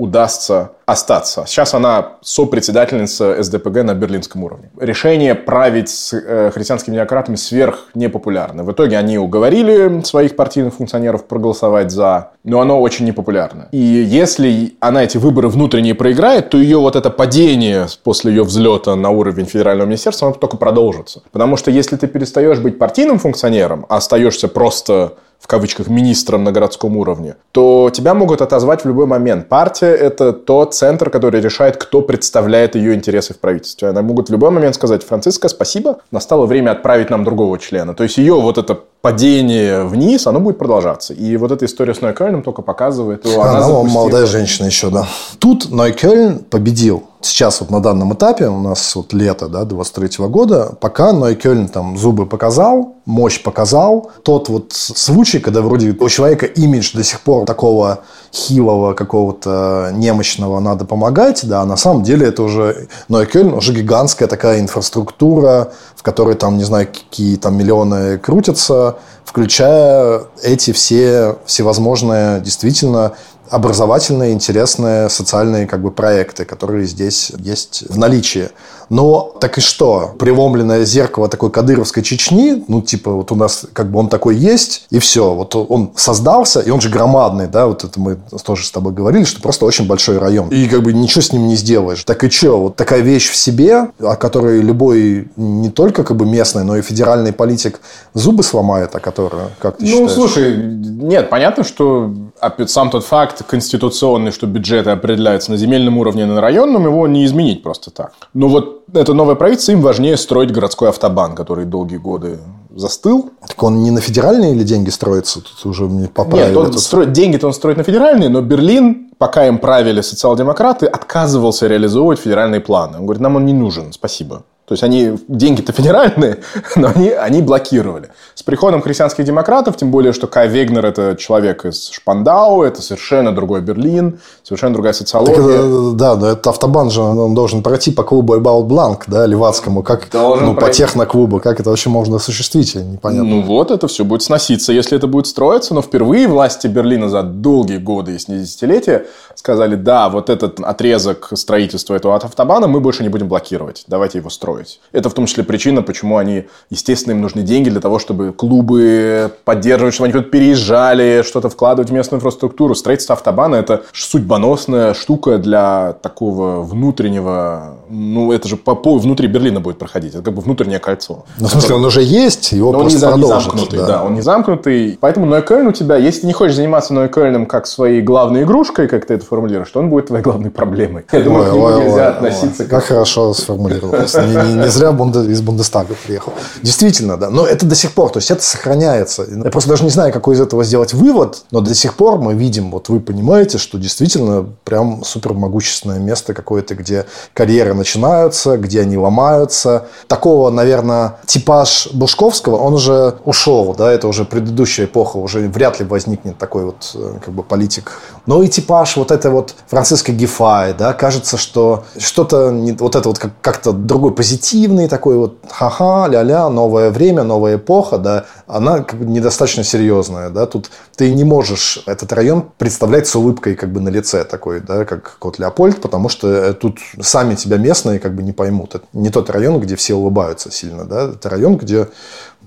удастся остаться. Сейчас она сопредседательница СДПГ на берлинском уровне. Решение править с э, христианскими демократами сверх непопулярно. В итоге они уговорили своих партийных функционеров проголосовать за, но оно очень непопулярно. И если она эти выборы внутренние проиграет, то ее вот это падение после ее взлета на уровень федерального министерства, оно только продолжится. Потому что если ты перестаешь быть партийным функционером, а остаешься просто в кавычках, министром на городском уровне, то тебя могут отозвать в любой момент. Партия – это тот центр, который решает, кто представляет ее интересы в правительстве. Она могут в любой момент сказать, Франциска, спасибо, настало время отправить нам другого члена. То есть ее вот это падение вниз, оно будет продолжаться. И вот эта история с Нойкельном только показывает, что она, она запустила... молодая женщина еще, да. Тут Нойкельн победил сейчас вот на данном этапе, у нас вот лето, да, 23 -го года, пока Нойкельн там зубы показал, мощь показал, тот вот случай, когда вроде у человека имидж до сих пор такого хилого, какого-то немощного надо помогать, да, на самом деле это уже Нойкельн, уже гигантская такая инфраструктура, в которой там, не знаю, какие там миллионы крутятся, включая эти все всевозможные действительно образовательные, интересные социальные как бы, проекты, которые здесь есть в наличии. Но так и что? Преломленное зеркало такой кадыровской Чечни, ну, типа, вот у нас как бы он такой есть, и все. Вот он создался, и он же громадный, да, вот это мы тоже с тобой говорили, что просто очень большой район. И как бы ничего с ним не сделаешь. Так и что? Вот такая вещь в себе, о которой любой не только как бы местный, но и федеральный политик зубы сломает, о которой, как ты ну, считаешь? Ну, слушай, нет, понятно, что сам тот факт конституционный, что бюджеты определяются на земельном уровне, на районном, его не изменить просто так. Но вот это новое правительство, им важнее строить городской автобан, который долгие годы застыл. Так он не на федеральные или деньги строится? Тут уже мне поправили. Нет, он строит, деньги-то он строит на федеральные, но Берлин, пока им правили социал-демократы, отказывался реализовывать федеральные планы. Он говорит, нам он не нужен, спасибо. То есть они деньги-то федеральные, но они, они блокировали. С приходом христианских демократов, тем более, что Кай Вегнер это человек из Шпандау, это совершенно другой Берлин, совершенно другая социология. Это, да, но это автобан же, он должен пройти по клубу Эбаут Бланк, да, Левацкому, как, должен ну, пройти. по техноклубу, как это вообще можно осуществить, непонятно. Ну вот, это все будет сноситься, если это будет строиться, но впервые власти Берлина за долгие годы и десятилетия сказали, да, вот этот отрезок строительства этого автобана мы больше не будем блокировать, давайте его строить. Это в том числе причина, почему они, естественно, им нужны деньги для того, чтобы клубы поддерживать, чтобы они куда-то переезжали, что-то вкладывать в местную инфраструктуру. Строительство автобана – это судьбоносная штука для такого внутреннего... Ну, это же по, по внутри Берлина будет проходить. Это как бы внутреннее кольцо. Ну, в смысле, он уже есть, его Но просто он не, не замкнутый, да. да. Он не замкнутый. Поэтому Нойкельн у тебя, если ты не хочешь заниматься Нойкельном как своей главной игрушкой, как ты это формулируешь, то он будет твоей главной проблемой. Я думаю, к нему нельзя относиться. Как хорошо сформулировал. Не, не зря Бунде, из Бундестага приехал. Действительно, да. Но это до сих пор, то есть это сохраняется. Я просто даже не знаю, какой из этого сделать вывод, но до сих пор мы видим, вот вы понимаете, что действительно прям супер могущественное место какое-то, где карьеры начинаются, где они ломаются. Такого, наверное, типаж Бушковского, он уже ушел, да, это уже предыдущая эпоха, уже вряд ли возникнет такой вот э, как бы политик. Но и типаж вот это вот Франциско Гефай, да, кажется, что что-то вот это вот как-то другой позитив позитивный такой вот ха-ха, ля-ля, новое время, новая эпоха, да, она как бы недостаточно серьезная, да, тут ты не можешь этот район представлять с улыбкой как бы на лице такой, да, как кот Леопольд, потому что э, тут сами тебя местные как бы не поймут. Это не тот район, где все улыбаются сильно, да, это район, где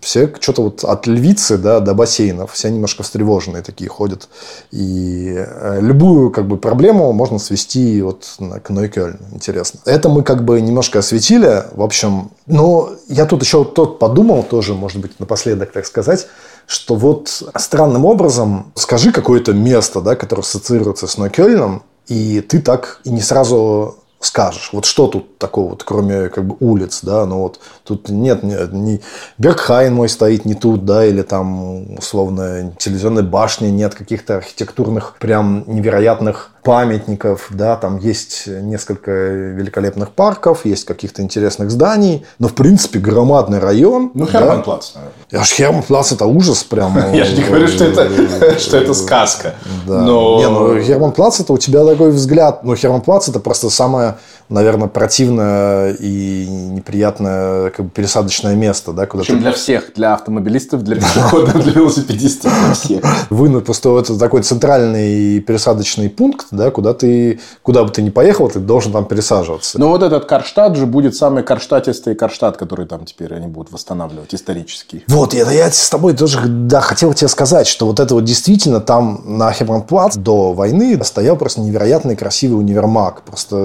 все что-то вот от львицы да, до бассейнов, все немножко встревоженные такие ходят. И э, любую как бы проблему можно свести вот к Нойкельну. Интересно. Это мы как бы немножко осветили. В общем, но я тут еще тот подумал тоже, может быть, напоследок так сказать, что вот странным образом скажи какое-то место, да, которое ассоциируется с Нойкельном, и ты так и не сразу скажешь. Вот что тут такого, вот, кроме как бы улиц, да, ну вот тут нет, не, не Бергхайн мой стоит не тут, да, или там условно телевизионной башни нет каких-то архитектурных прям невероятных памятников, да, там есть несколько великолепных парков, есть каких-то интересных зданий, но в принципе громадный район. Ну, Херманплац, да? наверное. Аж Херманплац это ужас прям. Я же не говорю, что это, что это сказка. Да. Но... Не, ну Херманплац это у тебя такой взгляд, ну Херманплац это просто самое наверное, противное и неприятное как бы, пересадочное место. Да, куда Причем ты... для всех, для автомобилистов, для пешеходов, для велосипедистов, для всех. Вынут просто это такой центральный пересадочный пункт, да, куда ты, куда бы ты ни поехал, ты должен там пересаживаться. Но вот этот Карштадт же будет самый карштатистый Карштадт, который там теперь они будут восстанавливать исторический. Вот, я, я с тобой тоже, да, хотел тебе сказать, что вот это вот действительно там на Хебронплац до войны стоял просто невероятный красивый универмаг. Просто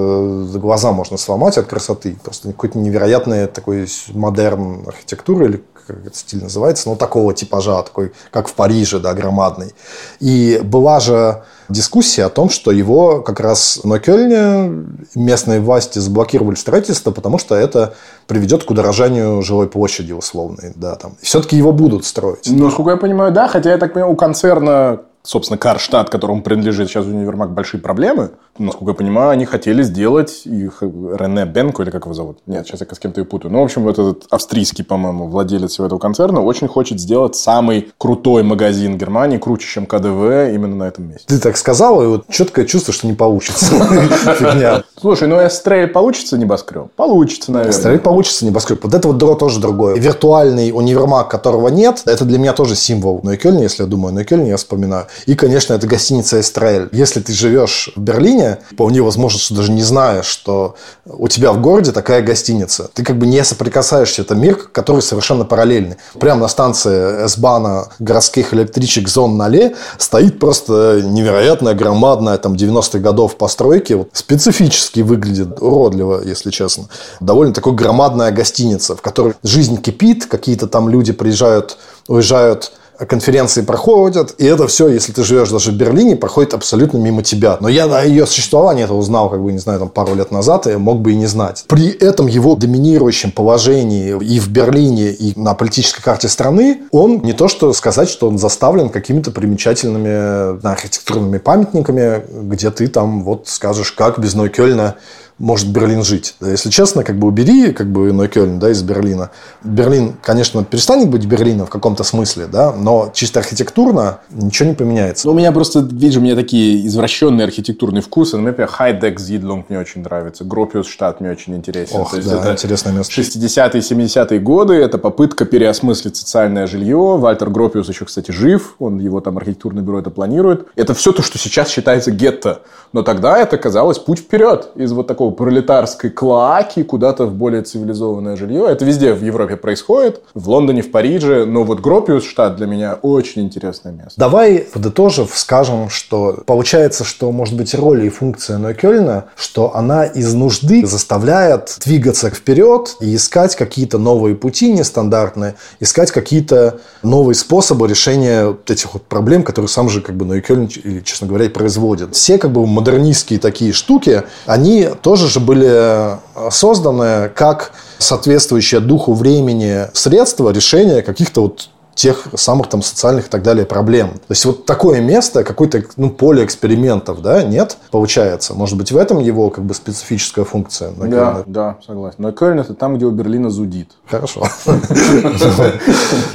глаза можно сломать от красоты. Просто какой-то невероятный такой модерн архитектуры или как этот стиль называется, но такого типажа, такой, как в Париже, да, громадный. И была же дискуссия о том, что его как раз на Кёльне местные власти заблокировали строительство, потому что это приведет к удорожанию жилой площади условной. Да, там. Все-таки его будут строить. Ну, насколько я понимаю, да. Хотя, я так понимаю, у концерна собственно, Карштадт, которому принадлежит сейчас универмаг, большие проблемы. Насколько я понимаю, они хотели сделать их Рене Бенко, или как его зовут? Нет, сейчас я с кем-то и путаю. Ну, в общем, вот этот австрийский, по-моему, владелец всего этого концерна очень хочет сделать самый крутой магазин Германии, круче, чем КДВ, именно на этом месте. Ты так сказал, и вот четкое чувство, что не получится. Фигня. Слушай, ну Эстрель получится небоскреб? Получится, наверное. Эстрель получится небоскреб. Вот это вот дро тоже другое. Виртуальный универмаг, которого нет, это для меня тоже символ Нойкельни, если я думаю Нойкельни, я вспоминаю. И, конечно, это гостиница Эстрель. Если ты живешь в Берлине, вполне возможно, что даже не знаешь, что у тебя в городе такая гостиница. Ты как бы не соприкасаешься. Это мир, который совершенно параллельный. Прямо на станции S-бана городских электричек зон Нале стоит просто невероятная, громадная, там, 90-х годов постройки. Вот, специфически выглядит уродливо, если честно. Довольно такой громадная гостиница, в которой жизнь кипит, какие-то там люди приезжают, уезжают конференции проходят, и это все, если ты живешь даже в Берлине, проходит абсолютно мимо тебя. Но я о ее существовании это узнал, как бы, не знаю, там пару лет назад, и мог бы и не знать. При этом его доминирующем положении и в Берлине, и на политической карте страны, он не то что сказать, что он заставлен какими-то примечательными архитектурными памятниками, где ты там вот скажешь, как без Нойкельна может Берлин жить. Если честно, как бы убери как бы Нойкельн да, из Берлина. Берлин, конечно, перестанет быть Берлином в каком-то смысле, да, но чисто архитектурно ничего не поменяется. Ну, у меня просто, видишь, у меня такие извращенные архитектурные вкусы. Например, Хайдек Зидлунг мне очень нравится. Гропиус штат мне очень интересен. Ох, да, это интересное место. 60-е, 70-е годы. Это попытка переосмыслить социальное жилье. Вальтер Гропиус еще, кстати, жив. Он его там архитектурное бюро это планирует. Это все то, что сейчас считается гетто. Но тогда это казалось путь вперед из вот такого пролетарской клоаки куда-то в более цивилизованное жилье. Это везде в Европе происходит, в Лондоне, в Париже, но вот Гропиус штат для меня очень интересное место. Давай, подытожив, скажем, что получается, что может быть роль и функция Нойкельна, что она из нужды заставляет двигаться вперед и искать какие-то новые пути нестандартные, искать какие-то новые способы решения вот этих вот проблем, которые сам же как бы Нойкельн, честно говоря, и производит. Все как бы модернистские такие штуки, они тоже же были э, созданы как соответствующее духу времени средства решения каких-то вот тех самых там социальных и так далее проблем. То есть вот такое место, какое-то ну, поле экспериментов, да, нет, получается. Может быть, в этом его как бы специфическая функция. Да, да, согласен. Но Кёльн это там, где у Берлина зудит. Хорошо.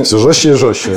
Все жестче и жестче.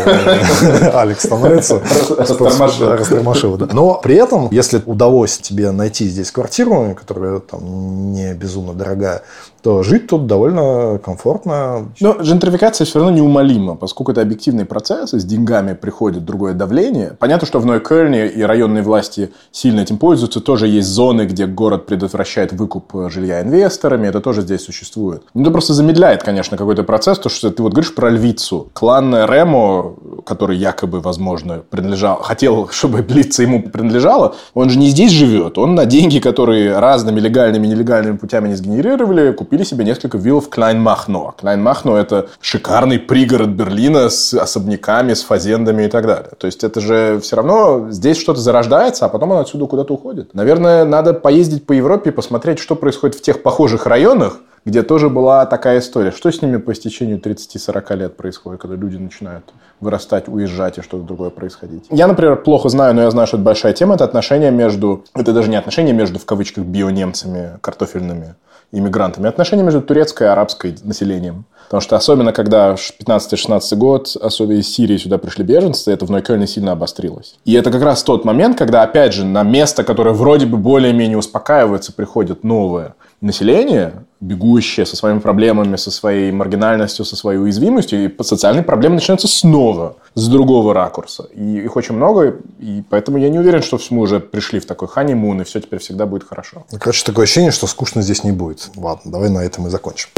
Алекс становится. Растормошил. Но при этом, если удалось тебе найти здесь квартиру, которая там не безумно дорогая, то жить тут довольно комфортно. Но джентрификация все равно неумолима, поскольку это объективный процесс, и с деньгами приходит другое давление. Понятно, что в Нойкельне и районные власти сильно этим пользуются. Тоже есть зоны, где город предотвращает выкуп жилья инвесторами. Это тоже здесь существует. Ну, это просто замедляет, конечно, какой-то процесс. То, что ты вот говоришь про львицу. Клан Ремо, который якобы, возможно, принадлежал, хотел, чтобы львица ему принадлежала, он же не здесь живет. Он на деньги, которые разными легальными и нелегальными путями не сгенерировали, купили себе несколько виллов Клайнмахно. Клайнмахно – это шикарный пригород Берлина с особняками, с фазендами и так далее. То есть, это же все равно здесь что-то зарождается, а потом оно отсюда куда-то уходит. Наверное, надо поездить по Европе и посмотреть, что происходит в тех похожих районах, где тоже была такая история. Что с ними по истечению 30-40 лет происходит, когда люди начинают вырастать, уезжать и что-то другое происходить. Я, например, плохо знаю, но я знаю, что это большая тема, это отношения между, это даже не отношения между, в кавычках, бионемцами картофельными, иммигрантами, отношения между турецкой и арабской населением. Потому что особенно, когда 15-16 год, особенно из Сирии сюда пришли беженцы, это в Нойкельне сильно обострилось. И это как раз тот момент, когда, опять же, на место, которое вроде бы более-менее успокаивается, приходят новые. Население, бегущее со своими проблемами, со своей маргинальностью, со своей уязвимостью, и социальные проблемы начинаются снова, с другого ракурса. И их очень много, и поэтому я не уверен, что мы уже пришли в такой ханимун, и все теперь всегда будет хорошо. Короче, такое ощущение, что скучно здесь не будет. Ладно, давай на этом и закончим.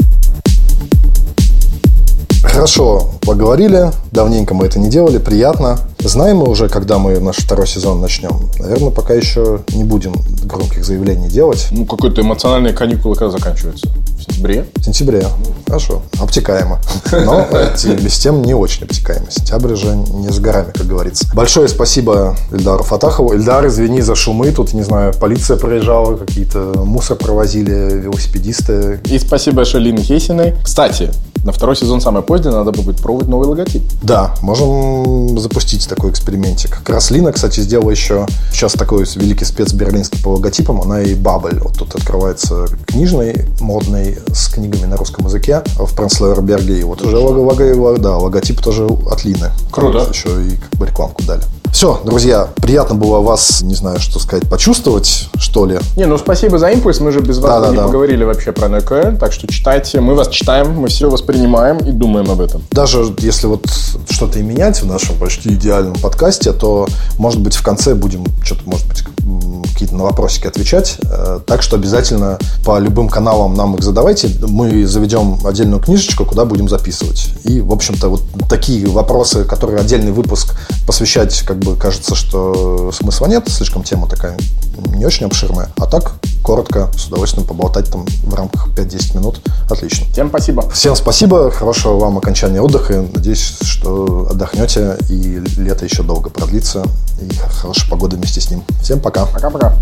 Хорошо, поговорили. Давненько мы это не делали. Приятно. Знаем мы уже, когда мы наш второй сезон начнем? Наверное, пока еще не будем громких заявлений делать. Ну, какой-то эмоциональные каникулы когда заканчиваются? Сентябре? В сентябре. Хорошо. Обтекаемо. Но без тем не очень обтекаемо. Сентябрь же не с горами, как говорится. Большое спасибо Ильдару Фатахову. Ильдар, извини за шумы. Тут, не знаю, полиция проезжала, какие-то мусор провозили, велосипедисты. И спасибо большое Лине Хейсиной. Кстати, на второй сезон самое позднее надо будет пробовать новый логотип. Да, можем запустить такой экспериментик. Краслина, кстати, сделала еще сейчас такой великий спец берлинский по логотипам. Она и Бабель. Вот тут открывается книжный, модный, с книгами на русском языке в Пранслауэрберге. И вот уже лого, лого, да, логотип тоже от Лины. Круто. Еще и как бы рекламку дали. Все, друзья, приятно было вас, не знаю, что сказать, почувствовать, что ли. Не, ну спасибо за импульс, мы же без вас Да, да, не да. поговорили вообще про НК, так что читайте, мы вас читаем, мы все воспринимаем и думаем об этом. Даже если вот что-то и менять в нашем почти идеальном подкасте, то, может быть, в конце будем что-то, может быть, какие-то на вопросики отвечать. Э, Так что обязательно по любым каналам нам их задавайте. Мы заведем отдельную книжечку, куда будем записывать. И, в общем-то, вот такие вопросы, которые отдельный выпуск посвящать, как бы кажется, что смысла нет, слишком тема такая не очень обширная. А так, коротко, с удовольствием поболтать там в рамках 5-10 минут. Отлично. Всем спасибо. Всем спасибо, хорошего вам окончания отдыха. Надеюсь, что отдохнете и лето еще долго продлится. И хорошая погода вместе с ним. Всем пока. Пока-пока.